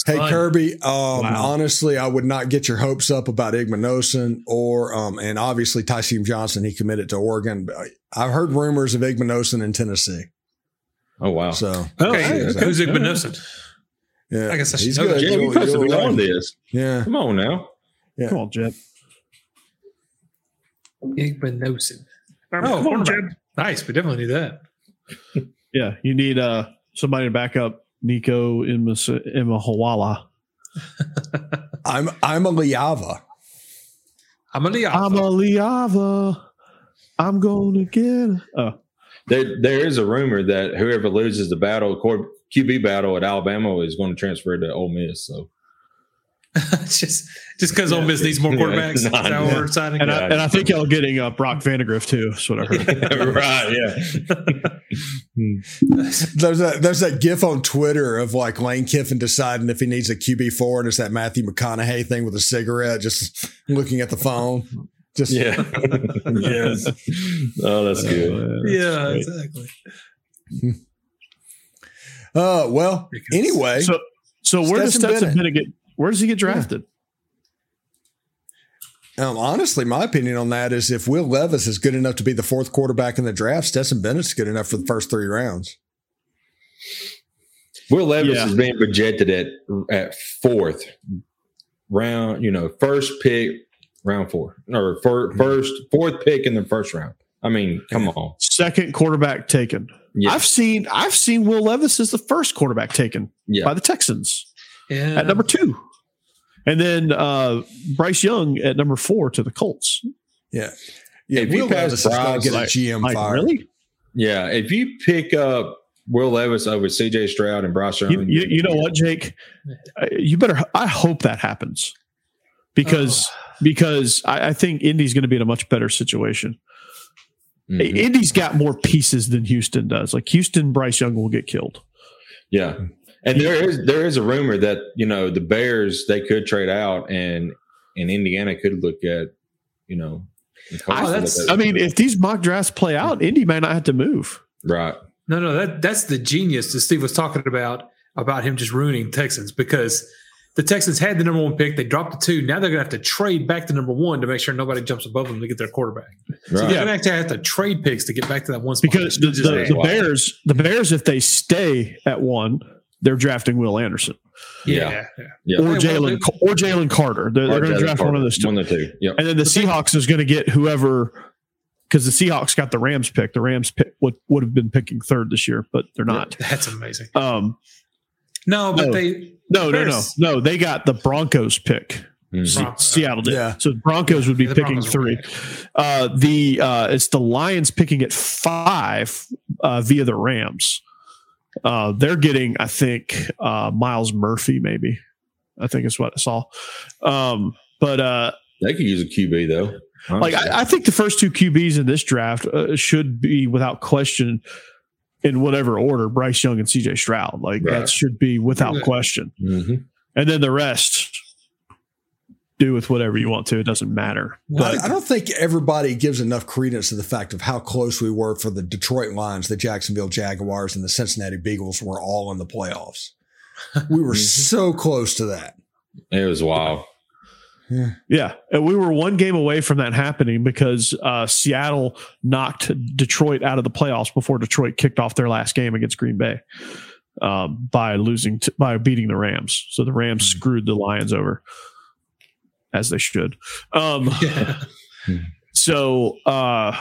Speaker 3: Hey. Kirby, um,
Speaker 2: Wow.
Speaker 3: honestly, I would not get your hopes up about Igmanosin or um, and obviously Tyseem Johnson. He committed to Oregon. I've heard rumors of Igmanosin in Tennessee.
Speaker 4: Oh, wow.
Speaker 3: So
Speaker 5: Okay,
Speaker 3: okay.
Speaker 5: who's Igbenussin?
Speaker 3: yeah,
Speaker 5: I guess I should
Speaker 3: he's
Speaker 5: know
Speaker 3: good.
Speaker 5: that.
Speaker 4: Jay,
Speaker 3: You'll-
Speaker 4: we supposed to be on this.
Speaker 3: Yeah,
Speaker 4: Come on now.
Speaker 3: yeah.
Speaker 2: Come on, Jeb.
Speaker 5: Igbenussin.
Speaker 2: Um,
Speaker 5: Oh,
Speaker 2: come on. Jeb.
Speaker 5: Nice. We definitely need that.
Speaker 2: Yeah, you need uh somebody to back up Nico in Iamaleava.
Speaker 3: I'm I'm a Liava.
Speaker 5: I'm a liava.
Speaker 2: I'm a Liava. I'm gonna get. Oh,
Speaker 4: There, there is a rumor that whoever loses the battle, QB battle at Alabama, is going to transfer to Ole Miss. So
Speaker 5: It's just just because Ole Miss needs more
Speaker 4: Yeah.
Speaker 5: quarterbacks. Is that what
Speaker 4: Yeah.
Speaker 5: we're deciding?
Speaker 2: and I, and I think y'all getting uh, Brock Vandagriff too. That's what I heard.
Speaker 4: right, yeah.
Speaker 3: There's that there's that gif on Twitter of like Lane Kiffin deciding if he needs a QB four, and it's that Matthew McConaughey thing with a cigarette, just looking at the phone. Just
Speaker 4: Yeah. yes. Oh, that's good.
Speaker 2: Uh,
Speaker 5: yeah,
Speaker 2: great.
Speaker 5: exactly.
Speaker 3: Uh, well, anyway,
Speaker 2: So, so where does
Speaker 3: Stetson
Speaker 2: Stetson
Speaker 3: Bennett.
Speaker 2: Bennett get? Where does he get drafted?
Speaker 3: um, honestly, my opinion on that is if Will Levis is good enough to be the fourth quarterback in the draft, Stetson Bennett's good enough for the first three rounds.
Speaker 4: Will Levis
Speaker 2: Yeah.
Speaker 4: is being projected at at fourth round. You know, first pick, round four, or fir- first fourth pick in the first round. I mean, come on.
Speaker 2: Second quarterback taken.
Speaker 4: Yeah,
Speaker 2: I've seen I've seen Will Levis as the first quarterback taken
Speaker 4: yeah.
Speaker 2: by the Texans.
Speaker 5: Yeah.
Speaker 2: at number two. And then uh, Bryce Young at number four to the Colts.
Speaker 3: Yeah. Yeah.
Speaker 4: If you
Speaker 3: Will
Speaker 4: pass
Speaker 3: Levis is going
Speaker 4: Bryce,
Speaker 3: to get
Speaker 2: like-
Speaker 3: a GM
Speaker 2: Like,
Speaker 3: fired.
Speaker 2: really?
Speaker 4: Yeah, if you pick up Will Levis over C.J. Stroud and Bryce Young,
Speaker 2: You, you, you know what, Jake? You better. I hope that happens because because I, I think Indy's going to be in a much better situation.
Speaker 4: Mhm.
Speaker 2: Indy's got more pieces than Houston does. Like Houston, Bryce Young will get killed.
Speaker 4: Yeah, and there is there is a rumor that you know the Bears they could trade out and and Indiana could look at you know.
Speaker 2: I,
Speaker 5: that's-
Speaker 2: I mean, if these mock drafts play out, Indy might not have to move.
Speaker 4: right.
Speaker 5: No, no, that that's the genius that Steve was talking about about him just ruining Texans because the Texans had the number one pick, they dropped the two. Now they're gonna have to trade back to number one to make sure nobody jumps above them to get their quarterback. So they're gonna actually have to trade picks to get back to that one spot.
Speaker 2: Because the, the, the Bears, the Bears, if they stay at one, they're drafting Will Anderson
Speaker 5: yeah,
Speaker 4: Yeah.
Speaker 5: yeah.
Speaker 4: Yeah.
Speaker 2: or Jalen or Jalen Carter. They're, they're going to
Speaker 4: Jalen
Speaker 2: draft one of those two.
Speaker 4: One of the two. Yep.
Speaker 2: And then the
Speaker 5: But they-
Speaker 2: Seahawks is going to get whoever because the Seahawks got the Rams pick. The Rams pick would would have been picking third this year, but they're not.
Speaker 5: That's amazing.
Speaker 2: Um,
Speaker 5: No, but
Speaker 2: No.
Speaker 5: they
Speaker 2: no, no, no, no. They got the Broncos pick.
Speaker 4: Mhm.
Speaker 2: Seattle did.
Speaker 3: Yeah.
Speaker 2: So the Broncos would be
Speaker 5: the
Speaker 2: picking
Speaker 5: Broncos
Speaker 2: three. Uh, the uh, it's the Lions picking at five uh, via the Rams. Uh, they're getting, I think, uh, Myles Murphy. Maybe I think is what I saw. Um, but uh,
Speaker 4: They could use a QB though.
Speaker 2: like. I, I think the first two QBs in this draft uh, should be without question in whatever order Bryce Young and CJ Stroud. Like that should be without
Speaker 5: Yeah.
Speaker 2: question.
Speaker 4: Mhm.
Speaker 2: And then the rest do with whatever you want to. It doesn't matter.
Speaker 3: I, I don't think everybody gives enough credence to the fact of how close we were for the Detroit Lions, the Jacksonville Jaguars, and the Cincinnati Beagles were all in the playoffs. We were so close to that.
Speaker 4: It was wild.
Speaker 2: Yeah, and we were one game away from that happening because uh, Seattle knocked Detroit out of the playoffs before Detroit kicked off their last game against Green Bay um, by losing to, by beating the Rams. So the Rams screwed the Lions over, as they should. Um,
Speaker 5: yeah.
Speaker 2: so uh,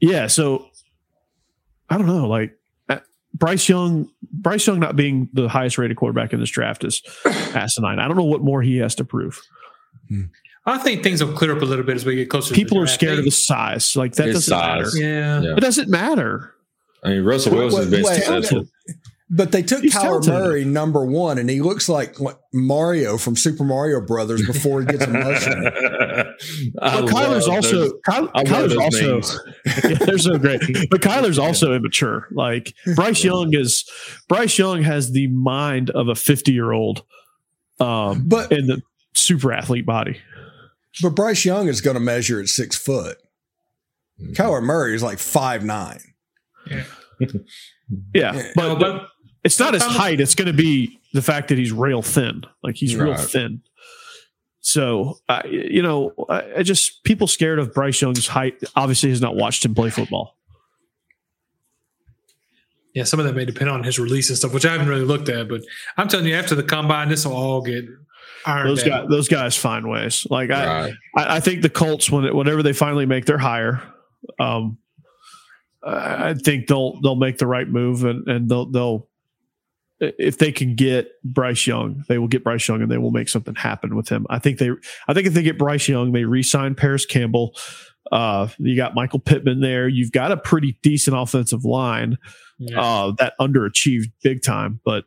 Speaker 2: yeah, so I don't know, like. uh, Bryce Young, Bryce Young not being the highest rated quarterback in this draft is asinine. I don't know what more he has to prove.
Speaker 5: I think things will clear up a little bit as we get closer.
Speaker 2: people
Speaker 5: to the
Speaker 2: are scared of
Speaker 5: They-
Speaker 2: the size. Like that
Speaker 4: His
Speaker 2: doesn't
Speaker 4: size.
Speaker 2: matter.
Speaker 5: Yeah.
Speaker 4: Yeah.
Speaker 2: It doesn't matter.
Speaker 4: I mean, Russell
Speaker 3: Wait,
Speaker 4: Wilson's been
Speaker 3: wait. But they took
Speaker 2: He's
Speaker 3: Kyler
Speaker 2: talented.
Speaker 3: Murray number one, and he looks like, like Mario from Super Mario Brothers before he gets emotional.
Speaker 4: I
Speaker 2: But Kyler's also
Speaker 4: those-
Speaker 2: Ky- Kyler's also yeah, they're so great. But Kyler's also immature. Like Bryce Young is Bryce Young has the mind of a 50 year old um
Speaker 3: But-
Speaker 2: in the super athlete body.
Speaker 3: But Bryce Young is going to measure at six foot. Kyler Murray is like five nine.
Speaker 2: Yeah.
Speaker 3: Yeah.
Speaker 2: But,
Speaker 5: No, but
Speaker 2: it's not his
Speaker 5: I'm-
Speaker 2: height. It's going to be the fact that he's real thin. Like he's real thin. So, uh, you know, I, I just people scared of Bryce Young's height obviously has not watched him play football.
Speaker 5: yeah, some of that may depend on his release and stuff, which I haven't really looked at. But I'm telling you, after the combine, this will all get ironed
Speaker 2: Those guys, those guys find ways. Like I,
Speaker 4: Right.
Speaker 2: I, I think the Colts, when it, whenever they finally make their hire, um, I I think they'll they'll make the right move and and they'll they'll if they can get Bryce Young, they will get Bryce Young and they will make something happen with him. I think they I think if they get Bryce Young, they re-sign Parris Campbell. Uh, you got Michael Pittman there. You've got a pretty decent offensive line
Speaker 5: Yeah.
Speaker 2: uh, that underachieved big time. But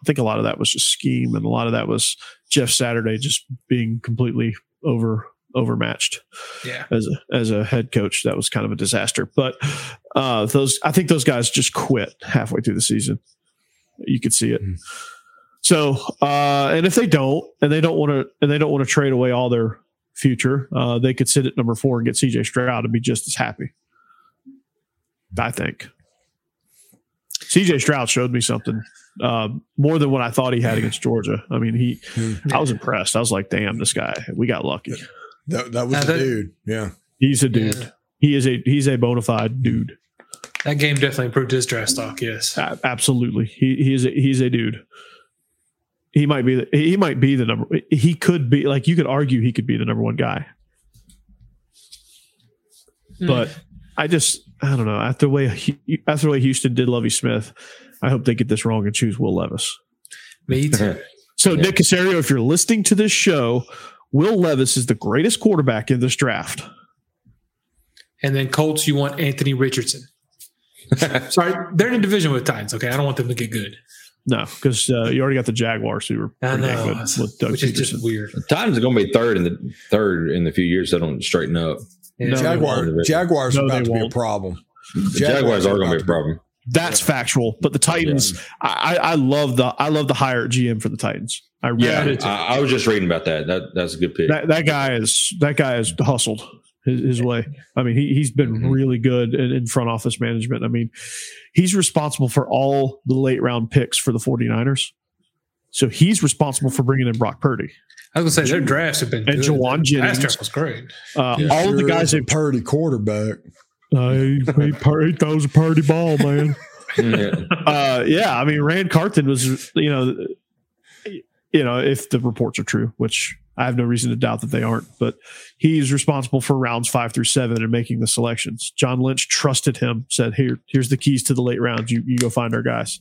Speaker 2: I think a lot of that was just scheme, and a lot of that was Jeff Saturday just being completely over overmatched
Speaker 5: yeah.
Speaker 2: as a as a head coach. That was kind of a disaster. But uh, those, I think those guys just quit halfway through the season. You could see it.
Speaker 3: Mhm.
Speaker 2: So, uh, and if they don't, and they don't want to, and they don't want to trade away all their future, uh, they could sit at number four and get CJ Stroud and be just as happy. I think. CJ Stroud showed me something uh, more than what I thought he had against Georgia. I mean, he, I was impressed. I was like, damn, this guy, we got lucky.
Speaker 3: That, that was
Speaker 5: Now
Speaker 3: the
Speaker 5: that-
Speaker 3: dude. Yeah.
Speaker 2: He's a dude.
Speaker 5: Yeah.
Speaker 2: He is a he's a bona fide dude.
Speaker 5: That game definitely improved his draft stock. Yes.
Speaker 2: A- absolutely. He he is a, he's a dude. He might be the, he might be the number. He could be like you could argue he could be the number one guy. But I just I don't know after the way after the way Houston did Lovie Smith, I hope they get this wrong and choose Will Levis.
Speaker 5: Me too.
Speaker 2: So
Speaker 4: Yeah.
Speaker 2: Nick Caserio, if you're listening to this show, Will Levis is the greatest quarterback in this draft.
Speaker 5: And then Colts, you want Anthony Richardson. Sorry, they're in a division with Titans. Okay, I don't want them to get good.
Speaker 2: No, because uh, you already got the Jaguars who were
Speaker 5: I
Speaker 2: pretty
Speaker 5: know,
Speaker 2: good with Doug
Speaker 5: which is just weird.
Speaker 4: Titans are going to be third in the third in the few years. They don't straighten up.
Speaker 5: Yeah.
Speaker 2: No,
Speaker 3: Jaguar. Jaguars
Speaker 2: No,
Speaker 3: are
Speaker 2: they
Speaker 3: about to be a problem.
Speaker 4: The Jaguars, are going to be a problem.
Speaker 2: That's factual. But the Titans, I, I I love the I love the hire GM for the Titans. I
Speaker 4: Yeah,
Speaker 2: really
Speaker 4: I, I was just reading about that. That that's a good pick.
Speaker 2: that that guy is that guy is hustled his, his way. I mean, he he's been
Speaker 4: Mhm.
Speaker 2: really good in, in front office management. I mean, he's responsible for all the late round picks for the 49ers. So he's responsible for bringing in Brock Purdy.
Speaker 5: I was gonna say their drafts have been
Speaker 2: And
Speaker 5: good. Jauan
Speaker 2: Jennings.
Speaker 5: draft was great.
Speaker 2: Uh,
Speaker 3: Yeah,
Speaker 2: all of the guys in
Speaker 3: Purdy quarterback.
Speaker 2: uh, he, he, Pur- he throws a Purdy ball, man.
Speaker 4: Yeah.
Speaker 2: uh, yeah, I mean, Ran Carthon was, you know, you know, if the reports are true, which I have no reason to doubt that they aren't, but he's responsible for rounds five through seven and making the selections. John Lynch trusted him, said, "Here, here's the keys to the late rounds. You you go find our guys."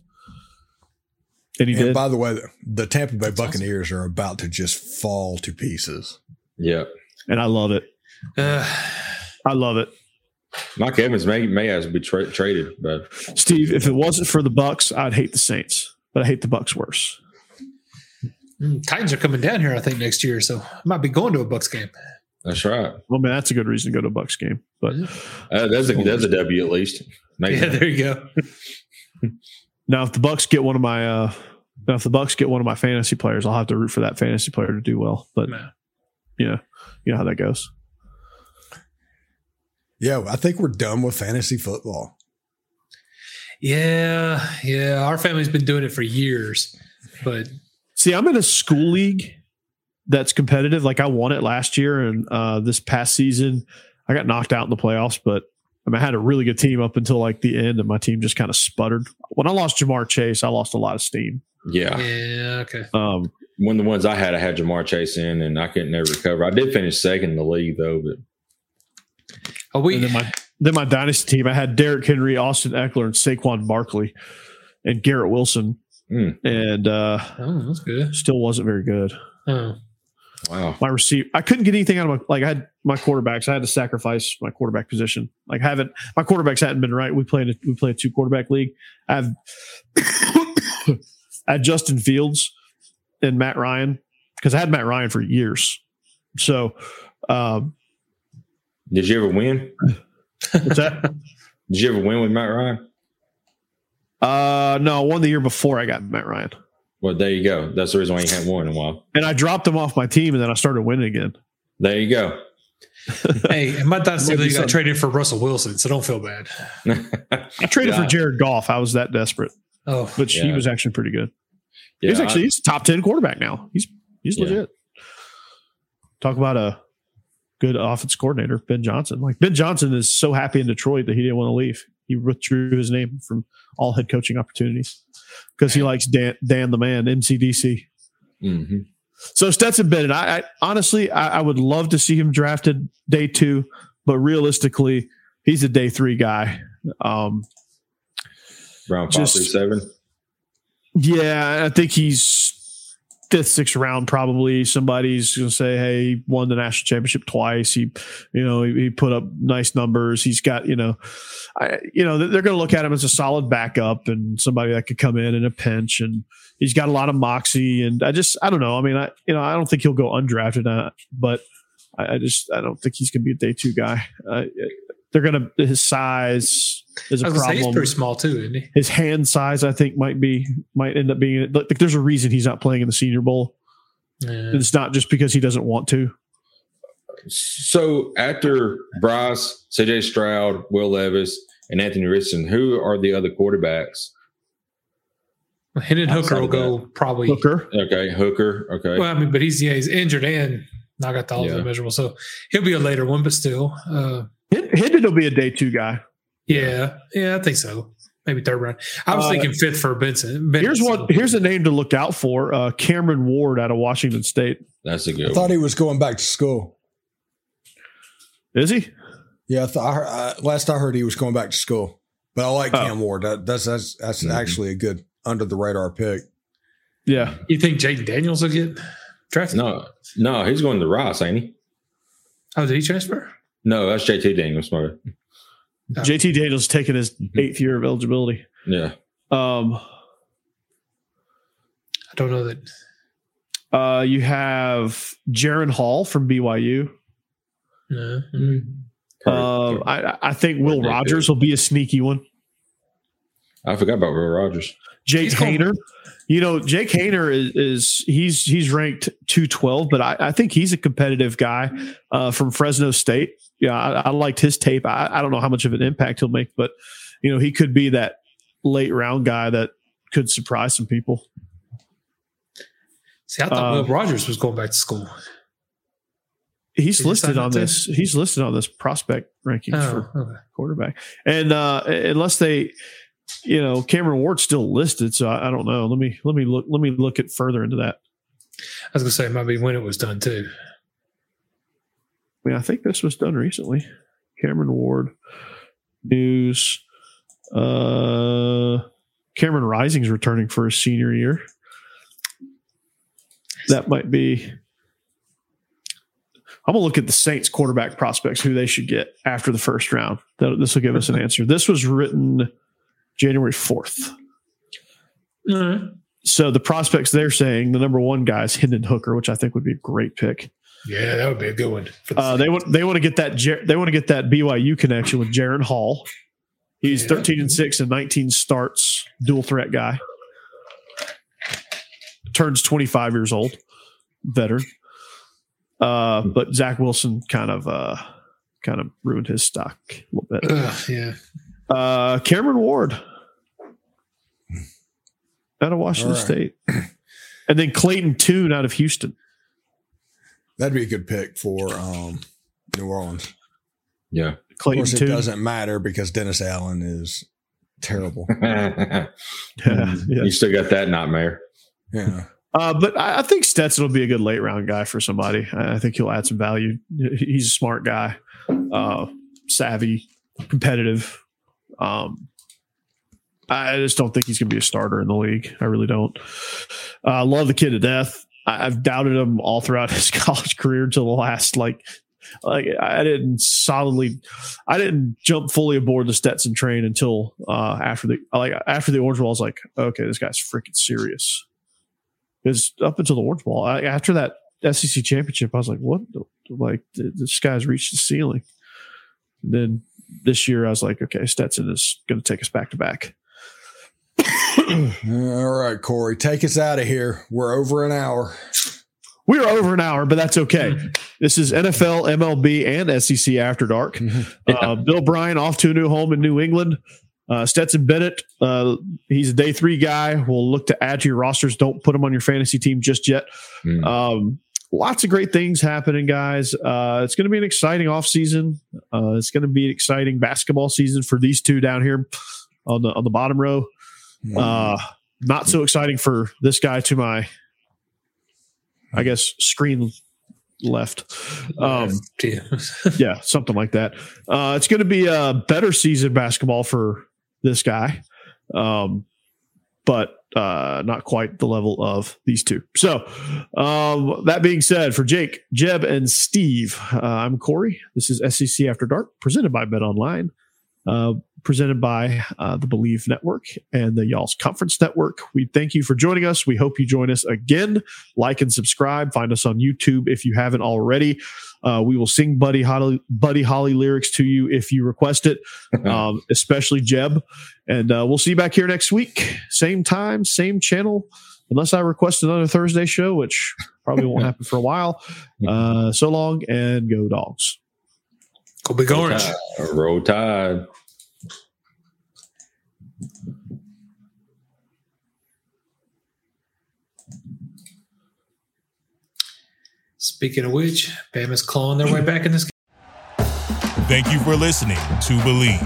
Speaker 2: And he
Speaker 3: And
Speaker 2: did.
Speaker 3: by the way, the, the Tampa Bay Buccaneers are about to just fall to pieces.
Speaker 4: yeah.
Speaker 2: and I love it.
Speaker 5: Uh,
Speaker 2: I love it.
Speaker 4: Mike Evans may may have to be tra- traded, but
Speaker 2: Steve, if it wasn't for the Bucks, I'd hate the Saints, but I hate the Bucks worse.
Speaker 5: mm, Titans are coming down here, I think, next year, so I might be going to a Bucks game.
Speaker 4: that's right.
Speaker 2: Well, man, that's a good reason to go to a Bucks game. But
Speaker 4: Uh, that's a that's a W at least. Maybe.
Speaker 5: Yeah, there you go.
Speaker 2: Now, if the Bucks get one of my, uh, now if the Bucks get one of my fantasy players, I'll have to root for that fantasy player to do well. But
Speaker 5: No.
Speaker 2: you know, you know how that goes.
Speaker 3: Yeah, I think we're done with fantasy football.
Speaker 5: Yeah, yeah. Our family's been doing it for years, but
Speaker 2: See, I'm in a school league that's competitive. Like I won it last year, and uh, this past season, I got knocked out in the playoffs. But I, mean, I had a really good team up until like the end, and my team just kind of sputtered. When I lost Ja'Marr Chase, I lost a lot of steam.
Speaker 4: Yeah.
Speaker 5: yeah, okay.
Speaker 2: Um,
Speaker 4: One of the ones I had, I had Ja'Marr Chase in, and I couldn't ever recover. I did finish second in the league though, but
Speaker 5: Oh, we
Speaker 2: and then my then my dynasty team, I had Derrick Henry, Austin Ekeler, and Saquon Barkley, and Garrett Wilson,
Speaker 4: Hmm.
Speaker 2: and uh,
Speaker 5: oh, that's good.
Speaker 2: still wasn't very good.
Speaker 5: Oh,
Speaker 4: wow.
Speaker 2: My receiver, I couldn't get anything out of my like. I had my quarterbacks. I had to sacrifice my quarterback position. Like, I haven't my quarterbacks hadn't been right. We played a, we played a two quarterback league. I have I had Justin Fields and Matt Ryan because I had Matt Ryan for years. So, um,
Speaker 4: Did you ever win?
Speaker 2: what's that?
Speaker 4: Did you ever win with Matt Ryan?
Speaker 2: Uh, no, one the year before I got Matt Ryan,
Speaker 4: Well, there you go. That's the reason why you haven't won in a while.
Speaker 2: and I dropped him off my team, and then I started winning again.
Speaker 4: There you go.
Speaker 5: hey, in my dynasty
Speaker 2: Might be
Speaker 5: league, I traded for Russell Wilson, so don't feel bad.
Speaker 2: I traded
Speaker 4: Yeah.
Speaker 2: for Jared Goff. I was that desperate,
Speaker 5: Oh,
Speaker 2: but he was actually pretty good.
Speaker 4: Yeah,
Speaker 2: he's actually
Speaker 4: I-
Speaker 2: he's a top ten quarterback now. He's he's
Speaker 4: Yeah.
Speaker 2: legit. Talk about a good offense coordinator, Ben Johnson. Like Ben Johnson is so happy in Detroit that he didn't want to leave. He withdrew his name from all head coaching opportunities because he likes Dan, Dan the man, MCDC.
Speaker 4: Mhm.
Speaker 2: So Stetson Bennett, I, I honestly I, I would love to see him drafted day two, but realistically, he's a day three guy. Um,
Speaker 4: round five
Speaker 2: Just-
Speaker 4: through seven.
Speaker 2: Yeah, I think he's fifth, sixth round. Probably somebody's going to say, "Hey, he won the national championship twice. He, you know, he, he put up nice numbers. He's got, you know, I, you know, they're going to look at him as a solid backup and somebody that could come in in a pinch. And he's got a lot of moxie. And I just, I don't know. I mean, I, you know, I don't think he'll go undrafted, uh, but I, I just, I don't think he's going to be a day two guy. Uh, they're going to his size is
Speaker 5: I
Speaker 2: a
Speaker 5: was gonna say he's
Speaker 2: problem
Speaker 5: pretty small too, isn't he?
Speaker 2: his hand size, I think, might be might end up being like there's a reason he's not playing in the Senior Bowl.
Speaker 5: Yeah.
Speaker 2: It's not just because he doesn't want to.
Speaker 4: So after Bryce, CJ Stroud, Will Levis, and Anthony Richardson, who are the other quarterbacks?
Speaker 5: Hendon Hooker will
Speaker 4: of
Speaker 5: go probably.
Speaker 2: Hooker,
Speaker 4: Okay, Hooker. Okay.
Speaker 5: Well, I mean, but he's yeah, he's injured and not got the all
Speaker 4: Yeah.
Speaker 5: the measurable, so he'll be a later one. But still, uh,
Speaker 2: Hendon will be a day two guy.
Speaker 5: yeah, yeah, I think so. Maybe third round. I was
Speaker 2: Uh,
Speaker 5: thinking fifth for Benson. Bennett,
Speaker 2: Here's
Speaker 5: so-
Speaker 2: what here's a name to look out for: uh, Cameron Ward out of Washington State.
Speaker 4: That's a good
Speaker 3: thought
Speaker 4: one.
Speaker 3: he was going back to school.
Speaker 2: Is he?
Speaker 3: Yeah, I thought I heard, uh, last I heard he was going back to school. But I like
Speaker 2: Oh.
Speaker 3: Cam Ward. That, that's that's that's
Speaker 4: Mhm.
Speaker 3: actually a good under the radar pick.
Speaker 2: Yeah.
Speaker 5: You think Jayden Daniels will get drafted?
Speaker 4: No, no, he's going to Ross, ain't he?
Speaker 5: Oh, did he transfer?
Speaker 4: No, that's JT Daniels. Sorry.
Speaker 5: No.
Speaker 2: JT Daniels taking his eighth year of eligibility.
Speaker 4: Yeah.
Speaker 2: Um,
Speaker 5: I don't know that.
Speaker 2: uh, you have Jaren Hall from BYU.
Speaker 5: No.
Speaker 2: Um, I, I think Will Rogers will be a sneaky one.
Speaker 4: I forgot about Will Rogers.
Speaker 2: Jake
Speaker 5: He's going-
Speaker 2: Haener. You know, Jake Haener is, is he's he's ranked 212, but I, I think he's a competitive guy uh, from Fresno State. Yeah, I, I liked his tape. I, I don't know how much of an impact he'll make, but you know, he could be that late round guy that could surprise some people.
Speaker 5: See, I thought
Speaker 2: Um,
Speaker 5: Will Rogers was going back to school.
Speaker 2: He's
Speaker 5: Did
Speaker 2: listed on
Speaker 5: too?
Speaker 2: this. He's listed on this prospect rankings for
Speaker 5: Oh, okay.
Speaker 2: quarterback. And uh, unless they, you know, Cameron Ward's still listed, so I, I don't know. Let me let me look. Let me look at further into that.
Speaker 5: I was going to say it might be when it was done too.
Speaker 2: I mean, I think this was done recently. Cameron Ward news. Uh, Cameron Rising's returning for his senior year. That might be. I'm gonna look at the Saints quarterback prospects, who they should get after the first round. That, this will give us an answer. This was written January 4th. So the prospects they're saying the number one guy is Hendon Hooker, which I think would be a great pick.
Speaker 5: Yeah, that would be a good one. The
Speaker 2: Uh, they want they want to get that they want to get that BYU connection with Jaren Hall. He's
Speaker 5: Yeah.
Speaker 2: 13 and 6 and 19 starts, dual threat guy. Turns 25 years old, veteran. Uh, but Zach Wilson kind of uh, kind of ruined his stock a little bit.
Speaker 5: Ugh, yeah.
Speaker 2: Uh, Cameron Ward out of Washington
Speaker 3: All right.
Speaker 2: State, and then Clayton Tune out of Houston.
Speaker 3: That'd be a good pick for um, New Orleans.
Speaker 4: Yeah.
Speaker 3: Of
Speaker 2: Clayton
Speaker 3: course, it
Speaker 2: Tune.
Speaker 3: doesn't matter because Dennis Allen is terrible.
Speaker 2: Yeah, yeah.
Speaker 4: You still got that nightmare.
Speaker 3: Yeah.
Speaker 2: Uh, but I, I think Stetson will be a good late round guy for somebody. I I think he'll add some value. He's a smart guy, uh, savvy, competitive. Um, I just don't think he's going to be a starter in the league. I really don't. Uh, I love the kid to death. I, I've doubted him all throughout his college career until the last like like I didn't solidly I didn't jump fully aboard the Stetson train until uh after the like after the Orange Bowl I was like okay this guy's freaking serious because up until the Orange Bowl I, after that SEC championship I was like what like this guy's reached the ceiling and then this year I was like okay Stetson is going to take us back to back
Speaker 3: All right, Corey, take us out of here. We're over an hour.
Speaker 2: we are over an hour but that's okay this is NFL MLB and SEC after dark Uh, Bill O'Brien off to a new home in New England. Uh, Stetson Bennett, uh, he's a day three guy. We'll look to add to your rosters. Don't put him on your fantasy team just yet.
Speaker 4: Mm.
Speaker 2: Um, lots of great things happening, guys. Uh, it's going to be an exciting offseason. Uh, it's going to be an exciting basketball season for these two down here on the on the bottom row. Uh, not so exciting for this guy to my, I guess, screen left. Um,
Speaker 5: yeah.
Speaker 2: yeah, something like that. Uh, it's going to be a better season basketball for this guy, um, but uh, not quite the level of these two. So, um, that being said, for Jake, Jeb, and Steve, uh, I'm Corey. This is SEC After Dark, presented by Bet Online, uh, presented by uh, the Believe Network and the Y'all's Conference Network. We thank you for joining us. We hope you join us again. Like and subscribe. Find us on YouTube if you haven't already. Uh, we will sing Buddy Holly, Buddy Holly lyrics to you if you request it, um, especially Jeb. And uh, we'll see you back here next week, same time, same channel, unless I request another Thursday show, which probably won't happen for a while. Uh, so long and go dogs.
Speaker 5: Go big orange.
Speaker 4: Uh, Roll Tide.
Speaker 5: Speaking of which, Bama's clawing their way back in this game.
Speaker 1: Thank you for listening to Believe.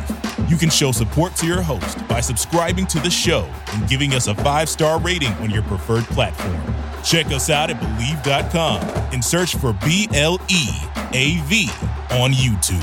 Speaker 1: You can show support to your host by subscribing to the show and giving us a five star rating on your preferred platform. Check us out at Believe.com and search for B L E A V on YouTube.